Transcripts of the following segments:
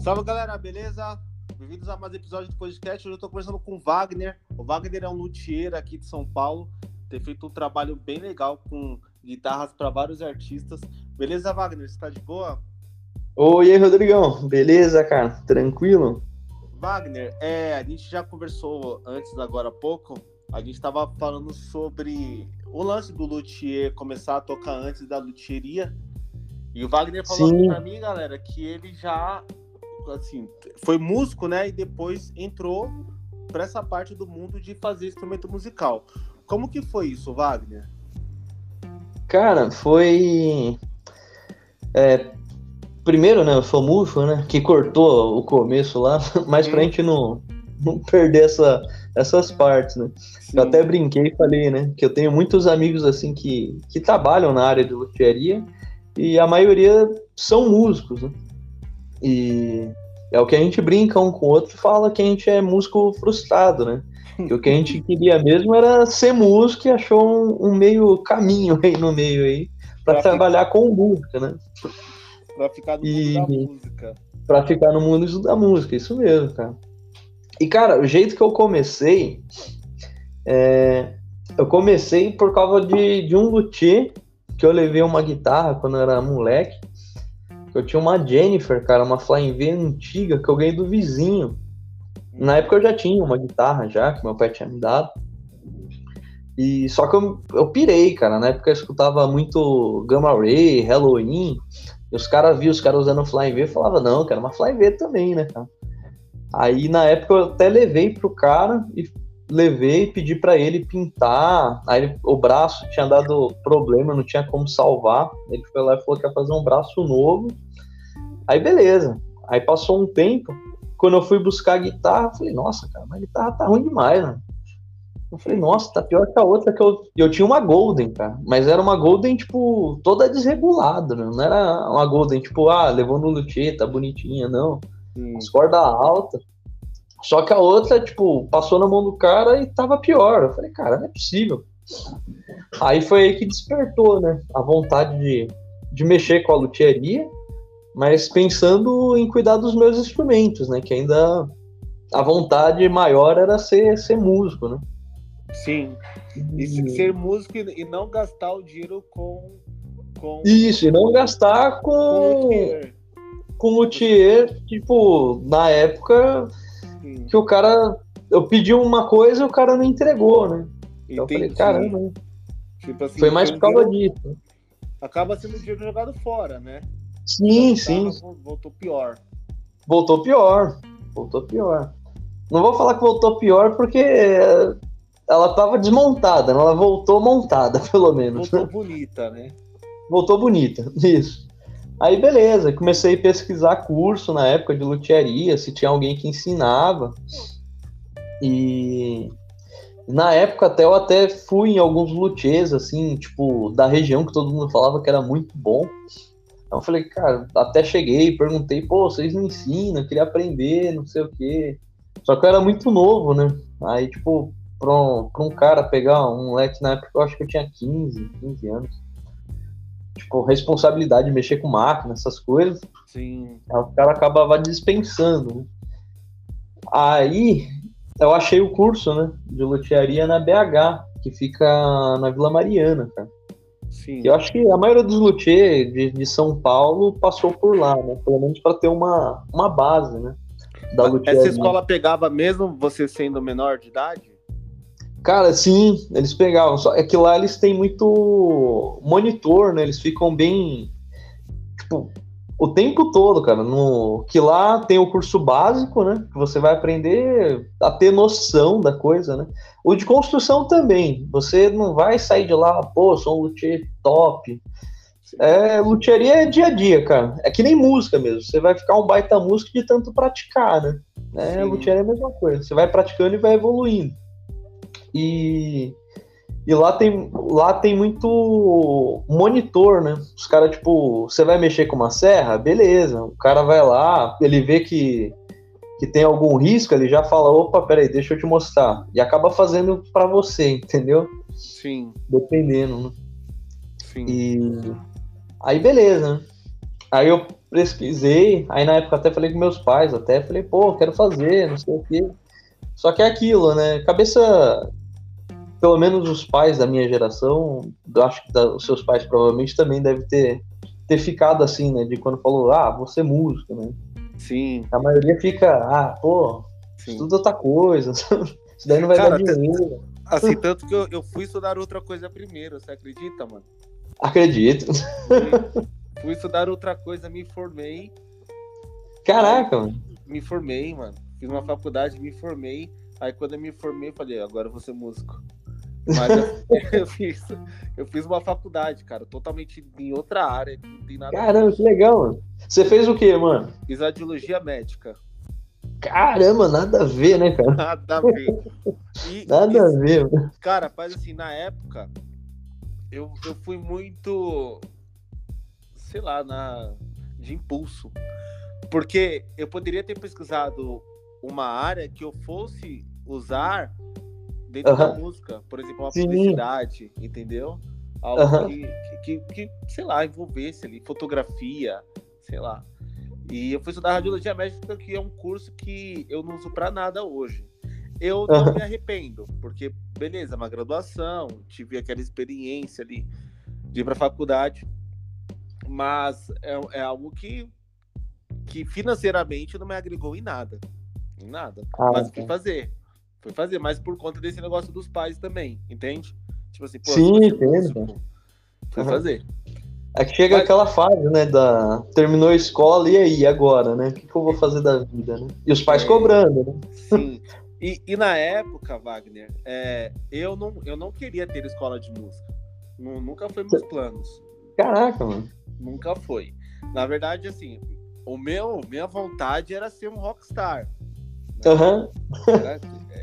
Salve galera, beleza? Bem-vindos a mais um episódio do podcast. Hoje eu tô conversando com o Wagner. O Wagner é um luthier aqui de São Paulo. Tem feito um trabalho bem legal com guitarras para vários artistas. Beleza, Wagner? Você tá de boa? Oi, Rodrigão. Beleza, cara? Tranquilo? Wagner, é, a gente já conversou antes, agora há pouco. A gente estava falando sobre o lance do luthier começar a tocar antes da luthieria. E o Wagner falou Sim. pra mim, galera, que ele já assim, foi músico, né? E depois entrou para essa parte do mundo de fazer instrumento musical. Como que foi isso, Wagner? Cara, foi. é, primeiro, né? Eu sou mufo, né? Que cortou o começo lá, mas pra Hum. gente não, não perder essa, essas partes, né? Eu até brinquei e falei, né? Que eu tenho muitos amigos assim que, que trabalham na área de luthieria e a maioria são músicos, né? E é o que a gente brinca um com o outro e fala que a gente é músico frustrado, né? Que o que a gente queria mesmo era ser músico e achou um, um meio caminho aí no meio aí para Pra trabalhar com música, né? Pra ficar no E- mundo da música. Pra ficar no mundo da música, isso mesmo, cara. E, cara, o jeito que eu comecei, é, eu comecei por causa de, de um luthier, que eu levei uma guitarra quando eu era moleque. Eu tinha uma Jennifer, cara, uma Flying V antiga que eu ganhei do vizinho. Na época eu já tinha uma guitarra já, que meu pai tinha me dado. E só que eu, eu pirei, cara. Na época eu escutava muito Gamma Ray, Halloween. E os caras viam os caras usando Flying V e falavam, não, cara, uma Flying V também, né, cara? Aí na época eu até levei pro cara e levei e pedi pra ele pintar. Aí ele- o braço tinha dado problema, não tinha como salvar. Ele foi lá e falou que ia fazer um braço novo. Aí beleza. Aí passou um tempo. Quando eu fui buscar a guitarra, eu falei, nossa, cara, mas a guitarra tá ruim demais, né? Eu falei, nossa, tá pior que a outra que eu. Eu tinha uma Golden, cara. Mas era uma Golden, tipo, toda desregulada, né? Não era uma Golden, tipo, ah, levou no luthier, tá bonitinha, não. Sim. As cordas altas. Só que a outra, tipo, passou na mão do cara e tava pior. Eu falei, cara, não é possível. Aí foi aí que despertou, né? A vontade de, de mexer com a luthieria, mas pensando em cuidar dos meus instrumentos, né? Que ainda a vontade maior era ser, ser músico, né? Sim. E se- ser músico e e não gastar o dinheiro com. com Isso, e não gastar com com, luthier. com luthier, tipo, na época Sim. que o cara. Eu pedi uma coisa e o cara não entregou, né? Então eu falei, caramba, Tipo assim, foi mais por causa dinheiro- disso. Acaba sendo dinheiro jogado fora, né? Sim, A sim. Voltou pior. Voltou pior. Voltou pior. Não vou falar que voltou pior porque ela tava desmontada, né? ela voltou montada, pelo menos. Voltou bonita, né? Voltou bonita, isso. Aí beleza, comecei a pesquisar curso na época de luthieria, se tinha alguém que ensinava. E na época até eu até fui em alguns luthiers, assim, tipo, da região que todo mundo falava que era muito bom. Então eu falei, cara, até cheguei, perguntei, pô, vocês me ensinam, queria aprender, não sei o quê. Só que eu era muito novo, né? Aí, tipo, pra um, pra um cara pegar um moleque na época, eu acho que eu tinha 15, 15 anos. Tipo, responsabilidade de mexer com máquina, essas coisas. Sim. Aí o cara acabava dispensando. né? Aí eu achei o curso, né? De lotearia na BH, que fica na Vila Mariana, cara. Sim. Eu acho que a maioria dos luthiers de, de São Paulo passou por lá, né? Pelo menos para ter uma, uma base, né? Da. Essa escola pegava mesmo você sendo menor de idade? Cara, sim, eles pegavam. Só é que lá eles têm muito monitor, né? Eles ficam bem. Tipo, o tempo todo, cara. No, que lá tem o curso básico, né? Que você vai aprender a ter noção da coisa, né? O de construção também. Você não vai sair de lá, pô, sou um luthier top. É, é dia a dia, cara. É que nem música mesmo. Você vai ficar um baita músico de tanto praticar, né? É, é a mesma coisa. Você vai praticando e vai evoluindo. E, e lá tem lá tem muito monitor, né? Os caras, tipo, você vai mexer com uma serra, beleza. O cara vai lá, ele vê que, que tem algum risco, ele já fala, opa, peraí, deixa eu te mostrar. E acaba fazendo pra você, entendeu? Sim, Dependendo, né? sim. E aí beleza, né? Aí eu pesquisei, aí na época até falei com meus pais, até falei, pô, quero fazer, não sei o quê. Só que é aquilo, né? Cabeça, pelo menos os pais da minha geração, eu acho que da, os seus pais provavelmente também devem ter, ter ficado assim, né? De quando falou, ah, você é músico, né? Sim. A maioria fica, ah, pô, Sim. estuda outra coisa. Isso daí não vai Cara, dar dinheiro. Assim, tanto que eu, eu fui estudar outra coisa primeiro, você acredita, mano? Acredito. Fui, fui estudar outra coisa, me formei. Caraca, mano. Me formei, mano. Fiz uma faculdade, me formei. Aí quando eu me formei, falei, agora eu vou ser músico. Mas eu, eu fiz, eu fiz uma faculdade, cara, totalmente em outra área, não tem nada. Caramba, que legal, mano. Você fez o quê, mano? Fiz radiologia médica. Caramba, nada a ver, né, cara? Nada a ver. E, Nada e, a ver, mano. Cara, mas assim, na época, eu, eu fui muito, sei lá, na, de impulso. Porque eu poderia ter pesquisado uma área que eu fosse usar dentro da música. Por exemplo, uma Sim. publicidade, entendeu? Algo que, que, que, sei lá, envolvesse ali, fotografia, sei lá. E eu fui estudar radiologia médica, que é um curso que eu não uso pra nada hoje. Eu não me arrependo, porque, beleza, é uma graduação, tive aquela experiência ali de ir pra faculdade, mas é, é algo que, que financeiramente não me agregou em nada. Em nada. Ah, mas fui tá. fazer. Fui fazer, mas por conta desse negócio dos pais também, entende? Tipo assim, pô, Sim, entendo, Fui Aham. fazer. É que chega Mas- aquela fase, né, da... Terminou a escola, e aí, agora, né? O que, que eu vou fazer da vida, né? E os pais É. cobrando, né? Sim. E, e na época, Wagner, é, eu, não, eu não queria ter escola de música. Nu- nunca foi meus planos. Caraca, mano. Nunca foi. Na verdade, assim, o meu, minha vontade era ser um rockstar. né? Era-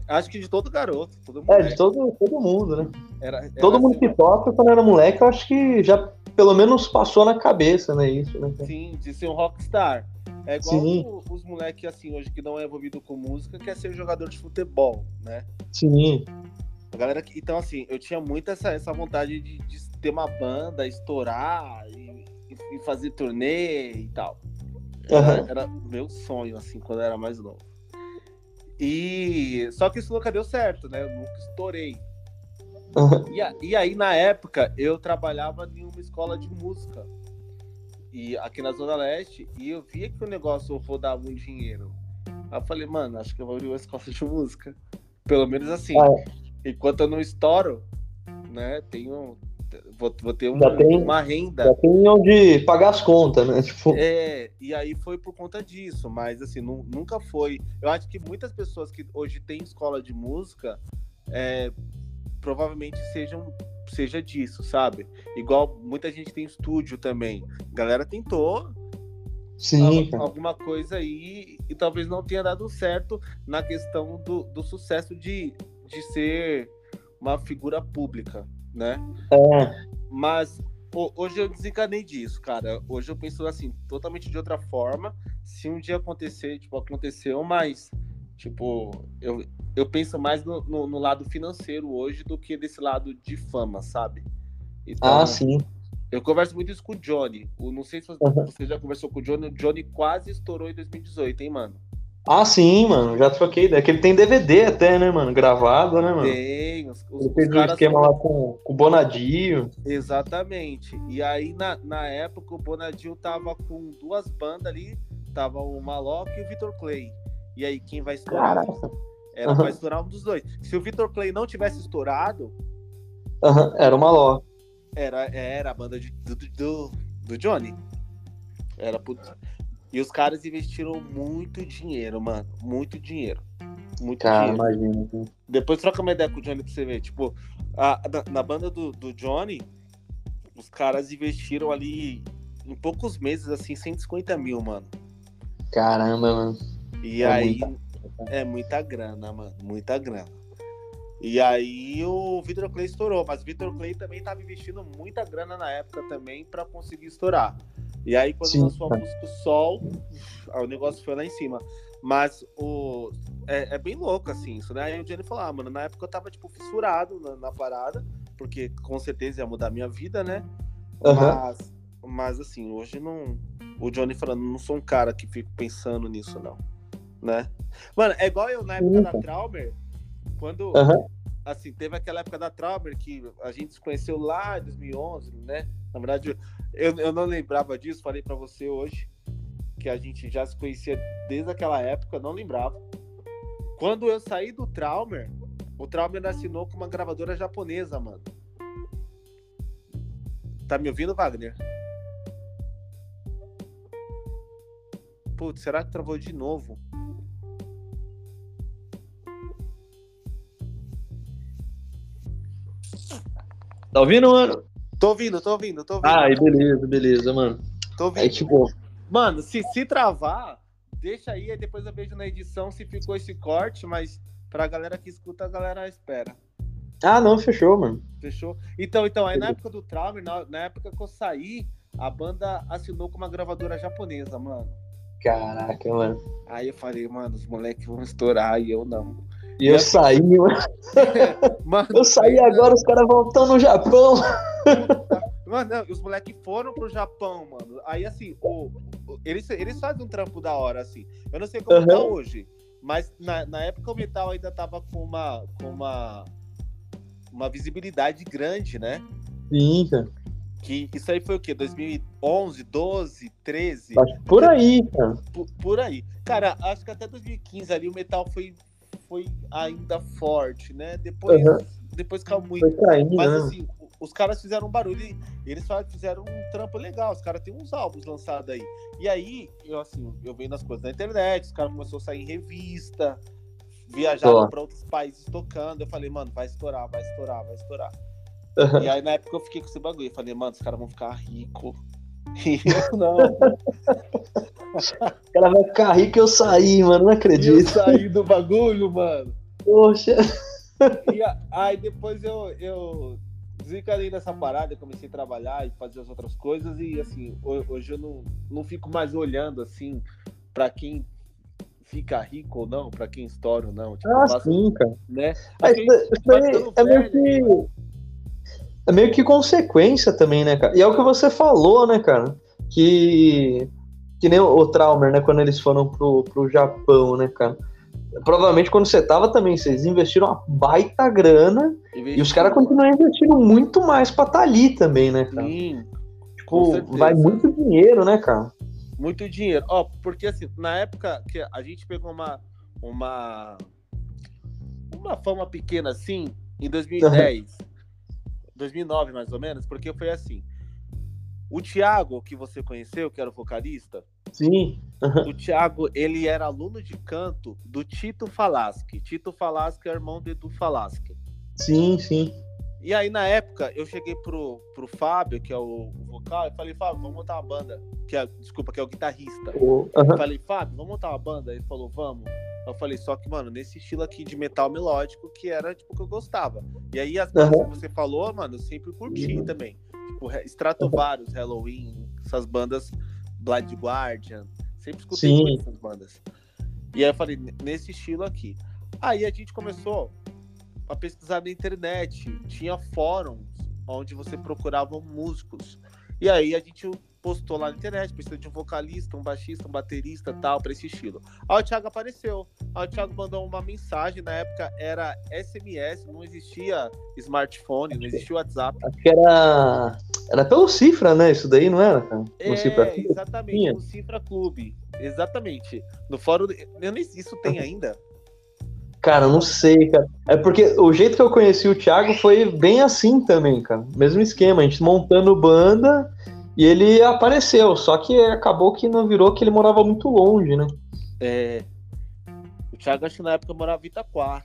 acho que de todo garoto, todo É, de todo, todo mundo, né? Era, era Todo mundo assim, que toca, quando era moleque, eu acho que já pelo menos passou na cabeça, né? Isso, né? Sim, de ser um rockstar. É igual Sim. os moleques, assim, hoje que não é envolvido com música, quer ser jogador de futebol, né? Sim. A galera que, então, assim, eu tinha muito essa, essa vontade de, de ter uma banda, estourar e, e- fazer turnê e tal. Era, Aham. era meu sonho, assim, quando eu era mais novo. E só que isso nunca deu certo, né? Eu nunca estourei. E, a- e aí, na época, eu trabalhava em uma escola de música. E aqui na Zona Leste, e eu via que o negócio rodava um dinheiro. Aí eu falei, mano, acho que eu vou abrir uma escola de música. Pelo menos assim. Ah, Enquanto eu não estouro, né? Tenho. Vou, vou ter um- tem- uma renda. Já tem onde pagar as contas, né? Tipo, É, e aí foi por conta disso, mas assim, nu- nunca foi. Eu acho que muitas pessoas que hoje têm escola de música é, provavelmente sejam seja disso, sabe? Igual muita gente tem estúdio também. A galera tentou sim, al- alguma coisa aí e talvez não tenha dado certo na questão do, do sucesso de, de ser uma figura pública, né? É, Mas ho- hoje eu desencanei disso, cara. Hoje eu penso assim, totalmente de outra forma. Se um dia acontecer, tipo, aconteceu, mas, tipo, eu, eu penso mais no, no, no lado financeiro hoje do que desse lado de fama, sabe? Então, ah, sim. eu converso muito isso com o Johnny. O, não sei se você, Uhum. você já conversou com o Johnny. O Johnny quase estourou em 2018, hein, mano? Ah, sim, mano. Já troquei ideia. Que ele tem DVD até, né, mano? Gravado, né, mano? Tem, os, os, Ele fez um esquema lá com, com o Bonadio. Exatamente. E aí, na, na época, o Bonadil tava com duas bandas ali. Tava o Maloc e o Vitor Clay. E aí, quem vai estourar? Caraca. Era Aham. pra estourar um dos dois. Se o Vitor Clay não tivesse estourado, Aham, Era uma ló. era, era a banda de- do, do, do Johnny. Era pro... E os caras investiram muito dinheiro, mano. Muito dinheiro. Muito Cara, dinheiro. imagina. viu? Depois troca uma ideia com o Johnny pra você ver. Tipo, a- na, na banda do, do Johnny, os caras investiram ali em poucos meses, assim, 150 mil, mano. Caramba, mano. E É aí muita é muita grana, mano. Muita grana. E aí o Vitor Clay estourou, mas o Vitor Clay também tava investindo muita grana na época também pra conseguir estourar. E aí quando Sim, lançou a tá. música Sol, o negócio foi lá em cima. Mas o é, é bem louco assim isso, né? Aí o Johnny falou: "Ah, mano, na época eu tava tipo fissurado na, na parada, porque com certeza ia mudar minha vida, né? Aham. Mas mas assim, hoje não. O Johnny falando, não sou um cara que fico pensando nisso, não. Né? Mano, é igual eu na época da Traumer, quando. Aham. Assim, teve aquela época da Traumer que a gente se conheceu lá em 2011, né? Na verdade, eu, eu não lembrava disso, falei pra você hoje que a gente já se conhecia desde aquela época, não lembrava. Quando eu saí do Traumer, o Traumer assinou com uma gravadora japonesa, mano. Tá me ouvindo, Wagner? Putz, será que travou de novo? Tá ouvindo, mano? Tô ouvindo, tô ouvindo, tô ouvindo. Ah, aí beleza, beleza, mano. tô ouvindo. Aí, tipo, Mano, se, se travar, deixa aí, aí depois eu vejo na edição se ficou esse corte, mas pra galera que escuta, a galera espera. ah, não, fechou, mano. Fechou? Então, então, aí na época do Traumer, na, na época que eu saí, a banda assinou com uma gravadora japonesa, mano. Caraca, mano. Aí eu falei, mano, os moleques vão estourar e eu não. E eu saí, mano. Eu saí agora, os caras voltando no Japão. Mano, não, os moleques foram pro Japão, mano. Aí, assim, o, o- eles, eles fazem um trampo da hora, assim. Eu não sei como Aham. tá hoje, mas na, na época o metal ainda tava com uma, com uma, uma visibilidade grande, né? Sim, cara. Que isso aí foi o quê? 2011, 12, 13? Acho Por aí, cara. Por, por aí. Cara, acho que até 2015 ali o metal foi, foi ainda forte, né? Depois, Aham. depois caiu muito. Caindo, Mas né? assim, os caras fizeram um barulho e eles fizeram um trampo legal. Os caras têm uns álbuns lançados aí. E aí, eu assim, eu vendo as coisas na internet, os caras começaram a sair em revista, viajaram para outros países tocando. Eu falei, mano, vai estourar, vai estourar, vai estourar. Aham. E aí na época eu fiquei com esse bagulho. Eu falei, mano, os caras vão ficar ricos. E eu não. O cara vai ficar rico e eu saí, mano. Não E eu acredito. saí do bagulho, mano. Poxa. E aí depois eu, eu desencanei dessa parada, comecei a trabalhar e fazer as outras coisas e assim, ho- hoje eu não, não fico mais olhando assim pra quem fica rico ou não, pra quem estoura ou não. Tipo, Ah, faço, sim, cara. né? É, aí ficando é meio que. É meio que consequência também, né, cara? E é o que você falou, né, cara? Que. Que nem o, Traumer, né? Quando eles foram pro, pro Japão, né, cara? Provavelmente quando você tava também, vocês investiram uma baita grana e os caras continuam investindo muito mais pra estar ali também, né, cara? Sim, Tipo, vai muito dinheiro, né, cara? muito dinheiro. Ó, porque assim, na época que a gente pegou uma uma uma fama pequena assim em 2010, 2009 mais ou menos, porque foi assim. O Thiago, que você conheceu, que era o vocalista, Sim. o Thiago, ele era aluno de canto do Tito Falaschi. Tito Falaschi é irmão do Edu Falaschi. Sim, sim. E aí, na época, eu cheguei pro, pro Fábio, que é o, o vocal, e falei, Fábio, vamos montar uma banda. Que é, desculpa, que é o guitarrista. Eu falei, Fábio, vamos montar uma banda? Ele falou, vamos. Eu falei, só que, mano, nesse estilo aqui de metal melódico, que era, tipo, o que eu gostava. E aí, as bandas Aham. que você falou, mano, eu sempre curti Uhum. também. Tipo, Stratovarius, Halloween, essas bandas, Blind Guardian. Sempre escutei muito essas bandas. E aí eu falei, "N- nesse estilo aqui. Aí a gente começou a pesquisar na internet. Tinha fóruns onde você procurava músicos. E aí a gente postou lá na internet, precisa de um vocalista, um baixista, um baterista tal, pra esse estilo. Aí o Thiago apareceu. Aí o Thiago mandou uma mensagem, na época era SMS, não existia smartphone, não existia WhatsApp. Acho que era. Era pelo Cifra, né? Isso daí, não era, cara? É, No Cifra. exatamente, Tinha. no Cifra Clube. Exatamente. No fórum. Eu nem, isso tem ainda? Cara, eu não sei, cara. É porque o jeito que eu conheci o Thiago foi bem assim também, cara. Mesmo esquema, a gente montando banda e ele apareceu. Só que acabou que não virou que ele morava muito longe, né? É. O Thiago, acho que na época morava em Itaquá.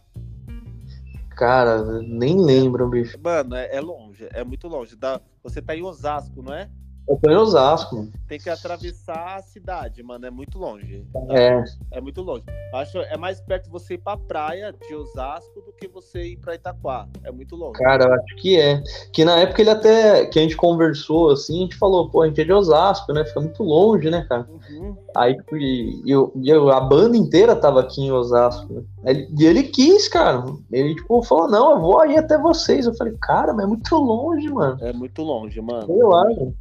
Cara, nem lembro, bicho. Mano, é, é longe, é muito longe. Da, você tá em Osasco, não é? Eu tô em Osasco, mano. Tem que atravessar a cidade, mano. É muito longe. É, É muito longe. Acho é mais perto você ir pra praia de Osasco do que você ir pra Itaquá. É muito longe. cara, eu acho que é. Que na época ele até, que a gente conversou assim, a gente falou, pô, a gente é de Osasco, né? Fica muito longe, né, cara? Uhum. Aí e, eu- eu- a banda inteira tava aqui em Osasco. Né? Ele- e ele quis, cara. Ele tipo, falou, não, eu vou aí até vocês. Eu falei, cara, mas é muito longe, mano. É muito longe, mano. Sei lá, mano.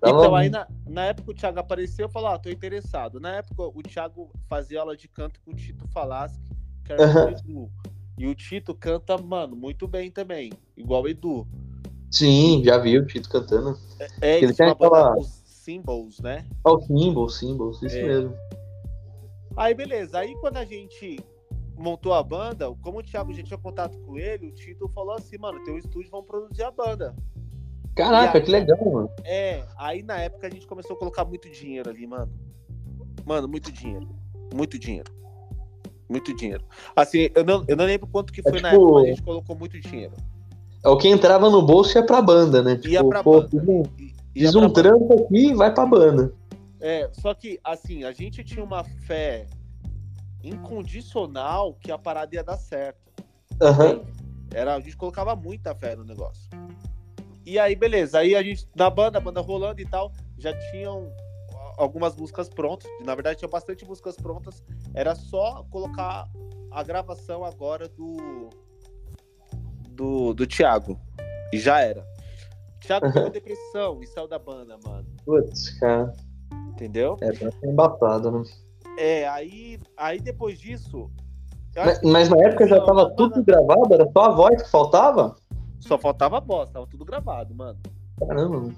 Tava então, aí na, na época o Thiago apareceu, eu falei, ah, tô interessado. Na época o Thiago fazia aula de canto com o Tito Falaschi, que era uhum. o Edu. E o Tito canta, mano, muito bem também, igual o Edu. Sim, já vi o Tito cantando. É, é ele tem aquela... Os Symbols, né? Oh, Symbols, Symbols, isso é. mesmo. Aí, beleza. Aí, quando a gente montou a banda, como o Thiago já tinha contato com ele, o Tito falou assim, mano, teu estúdio vão produzir a banda. Caraca, aí, que legal, mano. É, aí na época a gente começou a colocar muito dinheiro ali, mano. Mano, muito dinheiro. Muito dinheiro. Muito dinheiro. Assim, eu não, eu não lembro quanto que é foi é, tipo, na época, mas a gente colocou muito dinheiro. É o que entrava no bolso ia pra banda, né? Ia tipo, pra pô, banda. Fiz um, trampo aqui e vai pra banda. É, só que, assim, a gente tinha uma fé incondicional que a parada ia dar certo. Uhum. Era, a gente colocava muita fé no negócio. E aí, beleza. Aí a gente, na banda, a banda rolando e tal, já tinham algumas músicas prontas. Na verdade, tinha bastante músicas prontas. Era só colocar a gravação agora do. Do, do Thiago. E já era. Thiago teve depressão e saiu da banda, mano. Putz, cara. Entendeu? É, tá embaçado, né? É, aí, aí depois disso. Mas, mas, na época já tava tudo gravado? Era só a voz que faltava? Só faltava a voz, tava tudo gravado, mano. Caramba, mano.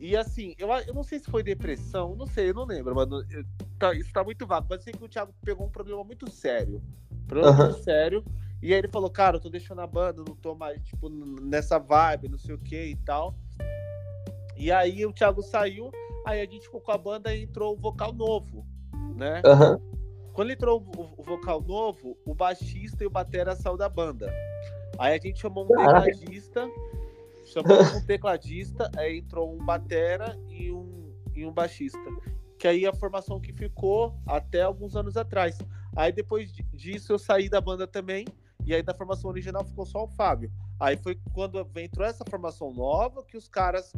E assim, eu, eu não sei se foi depressão, não sei, eu não lembro, mano. Eu, tá, isso tá muito vago, mas eu sei que o Thiago pegou um problema muito sério. Um problema uhum. muito sério. E aí ele falou, cara, eu tô deixando a banda, não tô mais, tipo, nessa vibe, não sei o que e tal. E aí o Thiago saiu, aí a gente ficou com a banda e entrou o vocal novo né? Uhum. Quando entrou o, o, vocal novo, o baixista e o batera saiu da banda. Aí a gente chamou um tecladista, chamou um tecladista, aí entrou um batera e um, e um baixista. Que aí a formação que ficou até alguns anos atrás. Aí depois disso eu saí da banda também, e aí da formação original ficou só o Fábio. Aí foi quando entrou essa formação nova que os caras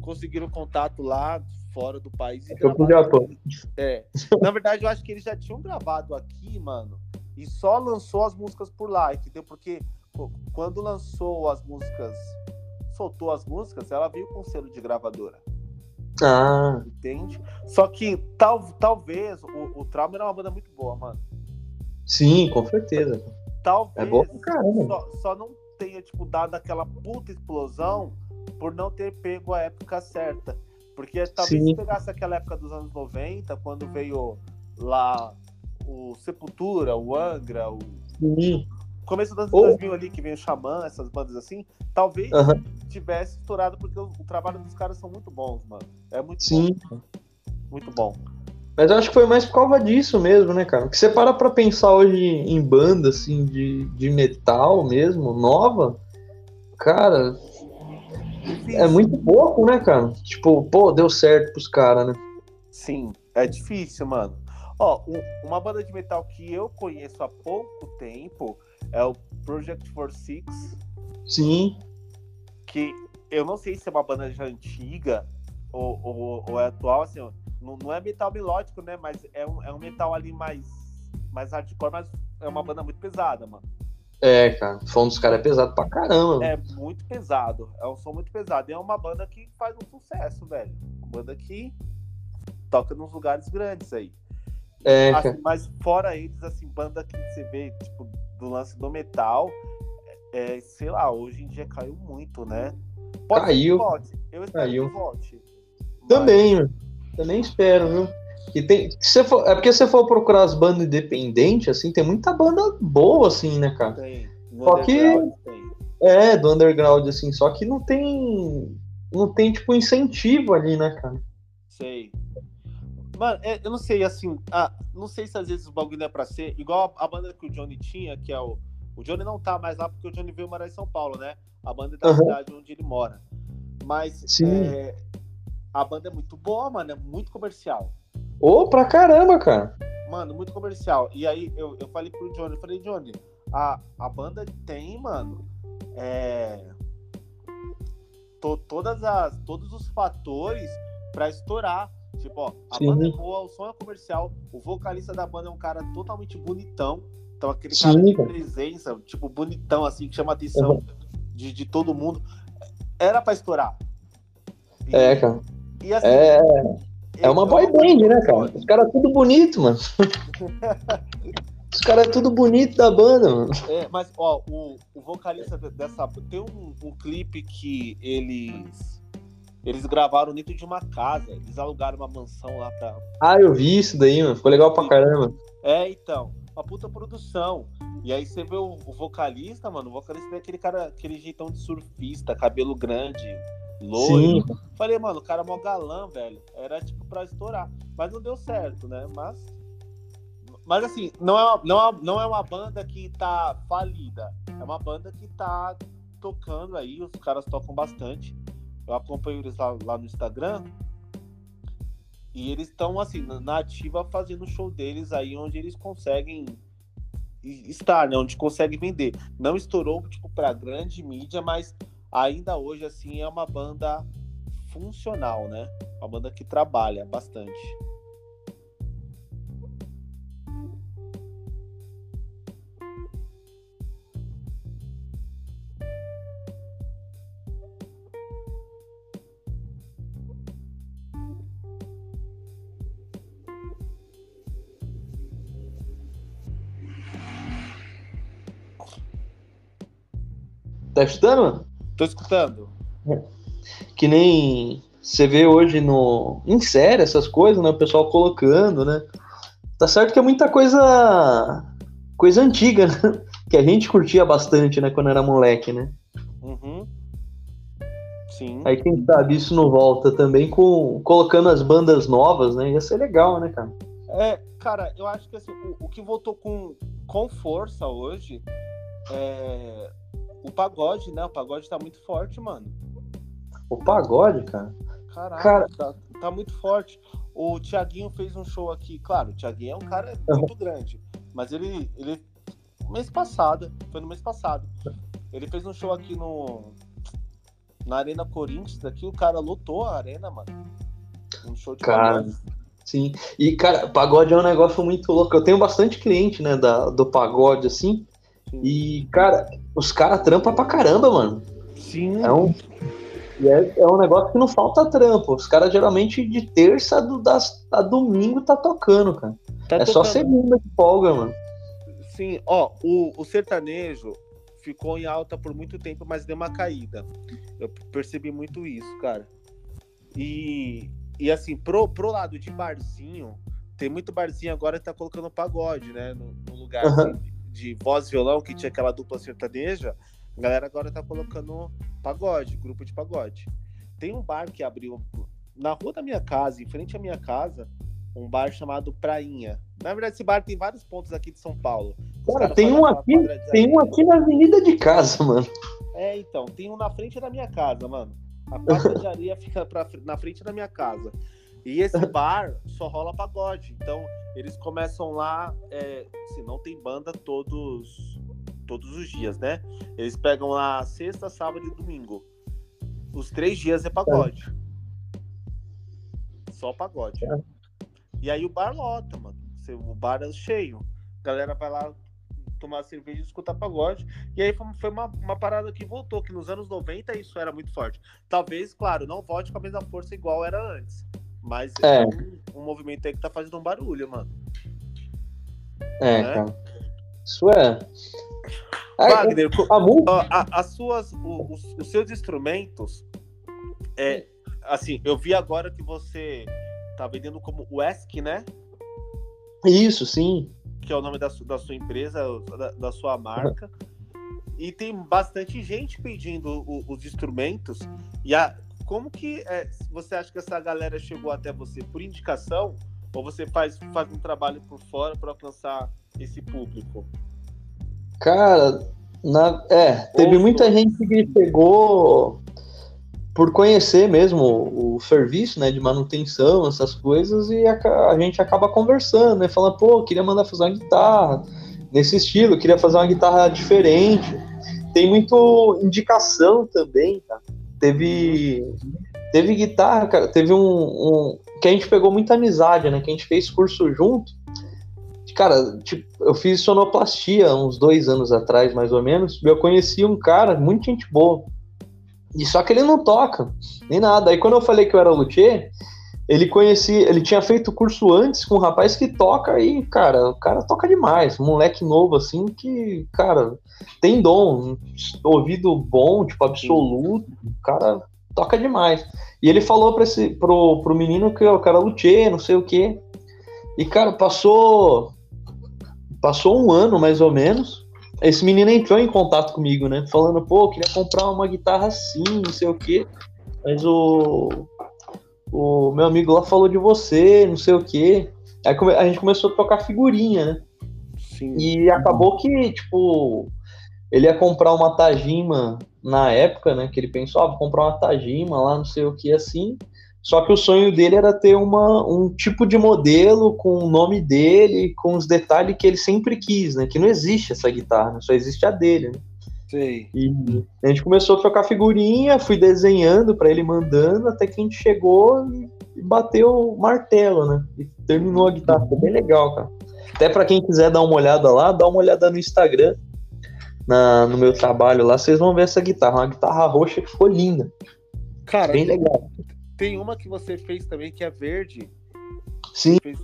conseguiram contato lá, fora do país. E eu gravaram... É. Na verdade, eu acho que eles já tinham gravado aqui, mano, e só lançou as músicas por lá, entendeu? Porque quando lançou as músicas, soltou as músicas, ela veio com selo de gravadora. Ah. Entende? Só que tal, talvez o, o Trauma era uma banda muito boa, mano. Sim, com certeza. Talvez é bom caramba. Só, só não tenha, tipo, dado aquela puta explosão por não ter pego a época certa. Porque talvez Sim. se pegasse aquela época dos anos 90, quando veio lá o Sepultura, o Angra, o Sim. Começo anos oh. 2000 ali, que veio o Xamã, essas bandas assim, talvez tivesse estourado, porque o, o, trabalho dos caras são muito bons, mano. É muito Sim. bom. Muito bom. Mas eu acho que foi mais por causa disso mesmo, né, cara? Porque você para pra pensar hoje em banda, assim, de, de metal mesmo, nova, cara, é muito pouco, né, cara? Tipo, pô, deu certo pros caras, né? Sim, é difícil, mano. Ó, uma banda de metal que eu conheço há pouco tempo é o Project 46. Sim. Que eu não sei se é uma banda já antiga ou, ou, ou é atual, assim, não, não, é metal melódico, né? Mas é um, é um metal ali mais, mais hardcore, mas é uma banda muito pesada, mano. É, cara, o som dos caras é pesado pra caramba. É muito pesado. É um som muito pesado. E é uma banda que faz um sucesso, velho. Uma banda que toca nos lugares grandes aí. É, assim, mas fora eles, assim, banda que você vê, tipo, do lance do metal, é, sei lá, hoje em dia caiu muito, né? Pode caiu. Eu espero caiu. que volte. Mas... Também, também espero, viu? E tem, se for, é porque se você for procurar as bandas independentes, assim, tem muita banda boa, assim, né, cara? Tem. Só que. Tem. É, do underground, assim, só que não tem. Não tem, tipo, incentivo ali, né, cara? Sei. Mano, é, eu não sei, assim, ah, não sei se às vezes o bagulho não é pra ser, igual a, a, banda que o Johnny tinha, que é o. O Johnny não tá mais lá porque o Johnny veio morar em São Paulo, né? A banda é da uhum. cidade onde ele mora. Mas é, a banda é muito boa, mano, é muito comercial. Ô, oh, pra caramba, cara. Mano, muito comercial. E aí eu, eu falei pro Johnny, eu falei, Johnny, a, a banda tem, mano, é, to, todas as, todos os fatores pra estourar. Tipo, ó, a Sim. banda é boa, o som é comercial, o vocalista da banda é um cara totalmente bonitão. Então, aquele Sim, cara de presença, tipo, bonitão, assim, que chama a atenção uhum. de, de todo mundo. Era pra estourar. E, é, cara. E assim, é, é uma boy band, né, cara? Os caras tudo bonito, mano. Os caras é tudo bonito da banda, mano. É, mas, ó, o, o vocalista dessa. Tem um, um clipe que eles. Eles gravaram dentro de uma casa. Eles alugaram uma mansão lá pra. Ah, eu vi isso daí, mano. Ficou legal pra caramba. É, então. Uma puta produção. E aí você vê o, o vocalista, mano. O vocalista é aquele cara, aquele jeitão de surfista, cabelo grande, loiro. Sim. Falei, mano, o cara é mó galã, velho. Era tipo pra estourar. Mas não deu certo, né? Mas. Mas assim, não é, não, é, não é uma banda que tá falida. É uma banda que tá tocando aí, os caras tocam bastante. Eu acompanho eles lá, lá no Instagram. E eles estão, assim, na ativa fazendo o show deles aí onde eles conseguem estar, né? Onde conseguem vender. Não estourou, tipo, pra grande mídia, mas ainda hoje, assim, é uma banda funcional, né? Uma banda que trabalha bastante. Tá escutando? Tô escutando. Que nem você vê hoje no. Em série, essas coisas, né? O pessoal colocando, né? Tá certo que é muita coisa. coisa antiga, né? Que a gente curtia bastante, né? Quando era moleque, né? Uhum. Sim. Aí quem sabe isso não volta também com colocando as bandas novas, né? Ia ser legal, né, cara? É, cara, eu acho que assim, o, o que voltou com, com força hoje é o pagode, né? O pagode tá muito forte, mano. O pagode, cara? Caraca, cara... Tá, tá, muito forte. O Thiaguinho fez um show aqui. Claro, o Thiaguinho é um cara muito grande. Mas ele, ele. Mês passado, foi no mês passado. Ele fez um show aqui no. Na Arena Corinthians, aqui o cara lotou a arena, mano. Um show de cara. Pagode. Sim. E, cara, pagode é um negócio muito louco. Eu tenho bastante cliente, né, da, do pagode, assim. Sim. E, cara, os caras trampam pra caramba, mano. Sim. É um, é, é, um negócio que não falta trampo. Os caras geralmente de terça do, das, a domingo tá tocando, cara. Tá é tocando. só segunda de folga, mano. Sim, ó, o, o sertanejo ficou em alta por muito tempo, mas deu uma caída. Eu percebi muito isso, cara. E, e assim, pro, pro lado de barzinho, tem muito barzinho agora que tá colocando pagode, né? No, no lugar. Uhum. Assim, de voz e violão, que tinha aquela dupla sertaneja, a galera agora tá colocando pagode, grupo de pagode. Tem um bar que abriu na rua da minha casa, em frente à minha casa, um bar chamado Prainha. Na verdade, esse bar tem vários pontos aqui de São Paulo. Cara, tem um aqui, tem um aqui na avenida de casa, mano. É, então, tem um na frente da minha casa, mano. A quadra de areia fica pra, na frente da minha casa. E esse bar só rola pagode. Então, eles começam lá, é, assim, não tem banda todos, todos os dias, né? Eles pegam lá sexta, sábado e domingo. Os três dias é pagode. Só pagode. É. E aí o bar lota, mano. O bar é cheio. A galera vai lá tomar cerveja e escutar pagode. E aí foi uma, uma parada que voltou, que nos anos 90 isso era muito forte. Talvez, claro, não volte com a mesma força igual era antes. Mas é, é um, um, movimento aí que tá fazendo um barulho, mano. É, né? cara. Isso é. Wagner, a, a, as suas, os, os, seus instrumentos, é, assim, eu vi agora que você tá vendendo como Wesk, né? Isso, sim. Que é o nome da, da sua empresa, da, da sua marca. E tem bastante gente pedindo o, os instrumentos. E a, como que é, você acha que essa galera chegou até você? Por indicação? Ou você faz, faz um trabalho por fora para alcançar esse público? Cara, na, é, teve muita gente que chegou por conhecer mesmo o, o, serviço, né, de manutenção, essas coisas, e a, a, gente acaba conversando, né, falando, pô, queria mandar fazer uma guitarra nesse estilo, queria fazer uma guitarra diferente. Tem muito indicação também, tá? Teve. Teve guitarra, cara. Teve um, um, Que a gente pegou muita amizade, né? Que a gente fez curso junto. Cara, tipo, eu fiz sonoplastia uns dois anos atrás, mais ou menos. E eu conheci um cara, muito gente boa. E só que ele não toca, nem nada. Aí quando eu falei que eu era luthier, ele conhecia, ele tinha feito curso antes com um rapaz que toca e, cara, o cara toca demais. Um moleque novo, assim, que, cara, tem dom, ouvido bom, tipo, absoluto. O cara toca demais. E ele falou pra esse, pro, pro menino que o cara luthier, não sei o quê. E, cara, passou. Passou um ano mais ou menos. Esse menino entrou em contato comigo, né? Falando, pô, queria comprar uma guitarra assim, não sei o quê. Mas o, o meu amigo lá falou de você, não sei o quê. Aí a gente começou a trocar figurinha, né? Sim. E acabou que, tipo, ele ia comprar uma Tajima na época, né? Que ele pensou, ah, vou comprar uma Tajima lá, não sei o que, assim. Só que o sonho dele era ter uma, um tipo de modelo com o nome dele, com os detalhes que ele sempre quis, né? Que não existe essa guitarra, né? só existe a dele, né? Sei. E a gente começou a trocar figurinha, fui desenhando para ele mandando, até que a gente chegou e bateu o martelo, né? E terminou a guitarra. Ficou bem legal, cara. Até para quem quiser dar uma olhada lá, dá uma olhada no Instagram, na, no meu trabalho lá, vocês vão ver essa guitarra. Uma guitarra roxa que ficou linda. Cara, bem legal. Tem uma que você fez também que é verde. Sim. Fez...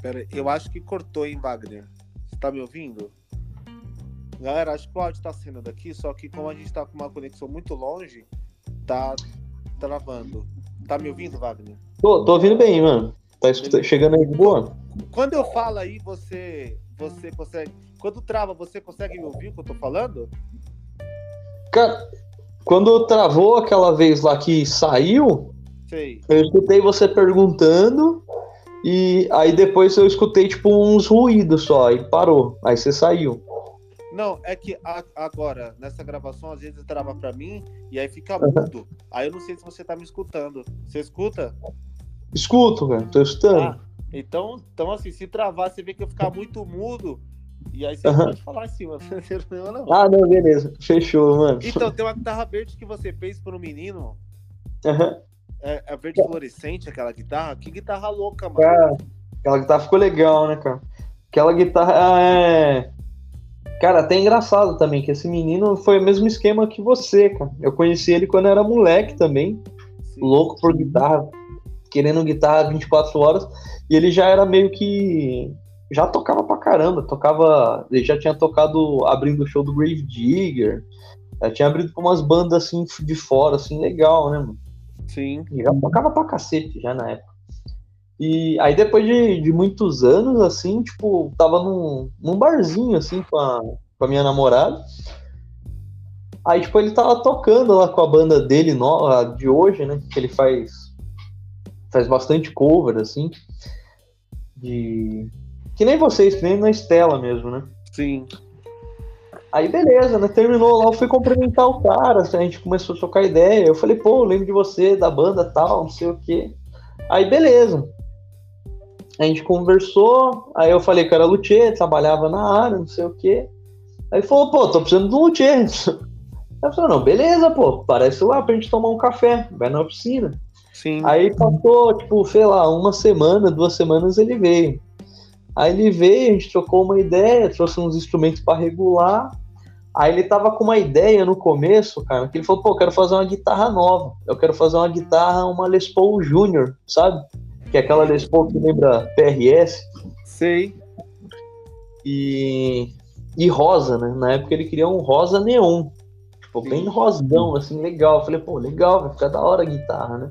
Pera, eu acho que cortou, hein, Wagner? Você tá me ouvindo? Galera, acho que o áudio estar saindo daqui, só que como a gente está com uma conexão muito longe, tá travando. Tá me ouvindo, Wagner? Tô, tô ouvindo bem, mano. Tá chegando aí de boa? Quando eu falo aí, você, você consegue. Quando trava, você consegue me ouvir o que eu tô falando? Cara, quando travou aquela vez lá que saiu, Sei. eu escutei você perguntando. E aí depois eu escutei tipo uns ruídos só, e parou. Aí você saiu. Não, é que a, agora, nessa gravação, às vezes trava pra mim e aí fica mudo. Aí eu não sei se você tá me escutando. Você escuta? Escuto, velho. Tô escutando. Ah, então, então, assim, se travar, você vê que eu ficar muito mudo. E aí você uhum. pode falar assim, mano. Não, não. Ah, não, beleza. Fechou, mano. Então, tem uma guitarra verde que você fez pro menino. Uhum. É, é verde fluorescente aquela guitarra. Que guitarra louca, mano. Cara, aquela guitarra ficou legal, né, cara? Aquela guitarra é Cara, até engraçado também que esse menino foi o mesmo esquema que você, cara. Eu conheci ele quando era moleque também, Sim. louco por guitarra, querendo guitarra 24 horas, e ele já era meio que já tocava pra caramba, tocava, ele já tinha tocado abrindo o show do Grave Digger, já tinha abrido com umas bandas assim de fora, assim, legal, né, mano? Sim. E já tocava pra cacete já na época. E aí depois de, de muitos anos, assim, tipo, tava num, num barzinho, assim, com a, com a minha namorada. Aí, tipo, ele tava tocando lá com a banda dele nova, de hoje, né? Que ele faz faz bastante cover, assim. De. Que nem vocês, que nem na Estela mesmo, né? Sim. Aí beleza, né? Terminou lá, eu fui cumprimentar o cara, assim, a gente começou a trocar ideia. Eu falei, pô, eu lembro de você, da banda tal, não sei o quê. Aí beleza. A gente conversou, aí eu falei que era luthier, trabalhava na área, não sei o quê. Aí falou, pô, tô precisando de um luthier. Aí falou, não, beleza, pô, parece lá pra gente tomar um café, vai na oficina. Sim. Aí passou, tipo, sei lá, uma semana, duas semanas ele veio. Aí ele veio, a gente trocou uma ideia, trouxe uns instrumentos para regular. Aí ele tava com uma ideia no começo, cara, que ele falou, pô, eu quero fazer uma guitarra nova. Eu quero fazer uma guitarra, uma Les Paul Junior, sabe? que é aquela Les Paul que lembra PRS. Sei. E, e rosa, né? Na época ele queria um rosa neon. Tipo, bem rosão, assim, legal. Eu falei, pô, legal, vai ficar da hora a guitarra, né?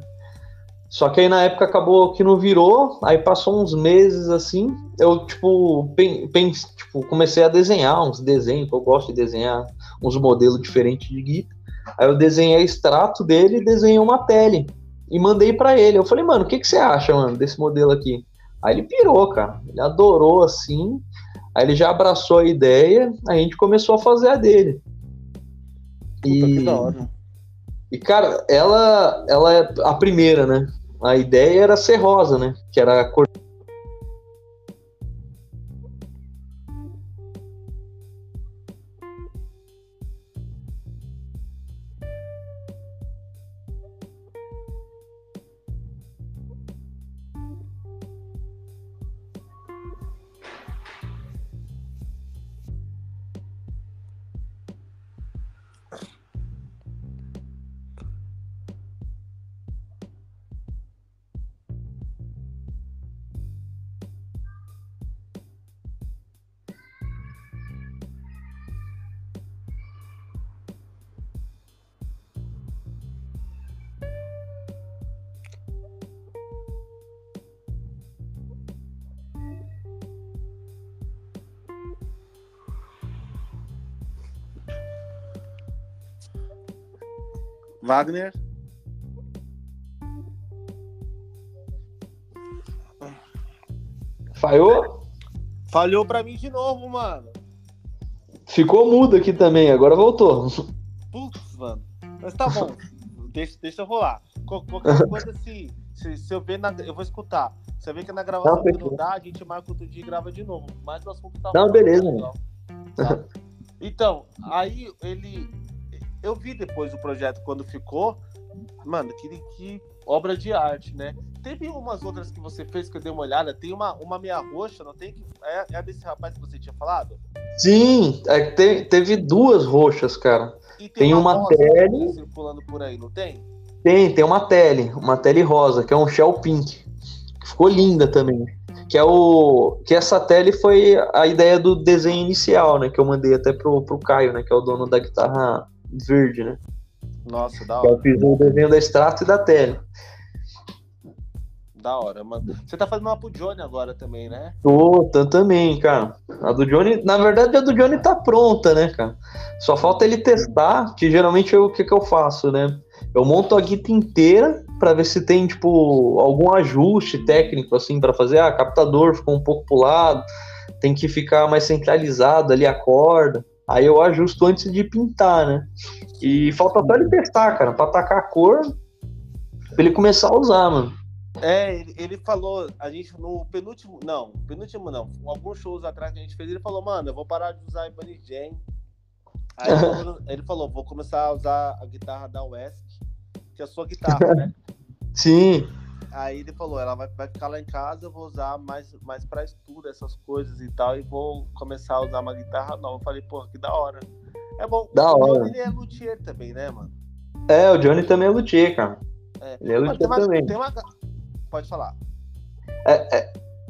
Só que aí na época acabou que não virou, aí passou uns meses assim, eu tipo, pense, tipo comecei a desenhar uns desenhos, eu gosto de desenhar uns modelos diferentes de guitarra. Aí eu desenhei extrato dele e desenhei uma tele e mandei para ele. Eu falei, mano, o que, que você acha, mano, desse modelo aqui? Aí ele pirou, cara. Ele adorou assim. Aí ele já abraçou a ideia, a gente começou a fazer a dele. Puta, e... que da hora. E, cara, ela, ela é a primeira, né? A ideia era ser rosa, né? Que era a cor Wagner? Falhou? Falhou pra mim de novo, mano. Ficou mudo aqui também, agora voltou. Putz, mano. Mas tá bom. deixa, deixa eu rolar. Qualquer coisa, se, se, se, eu ver na. Eu vou escutar. Se eu ver que na gravação não, não dá, a gente marca outro dia e grava de novo. Mas o assunto tá Não, beleza, mano. Tá? Então, aí ele. Eu vi depois o projeto quando ficou. Mano, que, que obra de arte, né? Teve umas outras que você fez que eu dei uma olhada. Tem uma, uma meia roxa, não tem? É, é desse rapaz que você tinha falado? Sim, é, te, teve duas roxas, cara. E tem, tem uma, uma tele. circulando por aí, não tem? Tem, tem uma tele, uma tele rosa, que é um shell pink. Que ficou linda também. Que é o. Que essa tele foi a ideia do desenho inicial, né? Que eu mandei até pro, pro Caio, né? Que é o dono da guitarra verde, né? Nossa, da Eu hora. fiz o desenho da extrato e da tele. Da hora, mano. Você tá fazendo uma pro Johnny agora também, né? Tô, tô também, cara. A do Johnny, na verdade, a do Johnny tá pronta, né, cara? Só falta ele testar, que geralmente eu, o que, que eu faço, né? Eu monto a guita inteira pra ver se tem, tipo, algum ajuste técnico, assim, pra fazer. Ah, captador ficou um pouco pro lado, tem que ficar mais centralizado ali a corda. Aí eu ajusto antes de pintar, né? E falta só ele testar, cara, pra tacar a cor, pra ele começar a usar, mano. É, ele, falou, a gente no penúltimo, não, penúltimo não, alguns shows atrás que a gente fez, ele falou, mano, eu vou parar de usar Jam. Aí ele falou, ele falou, vou começar a usar a guitarra da West, que é a sua guitarra, né? Sim. Aí ele falou, ela vai, vai ficar lá em casa, eu vou usar mais, mais pra estudo, essas coisas e tal, e vou começar a usar uma guitarra nova. Eu falei, porra, que da hora. É bom, Da o hora. Ele é luthier também, né, mano? É, o Johnny também é luthier, cara. É. Ele é Mano, tem luthier uma, também. tem uma... Pode falar.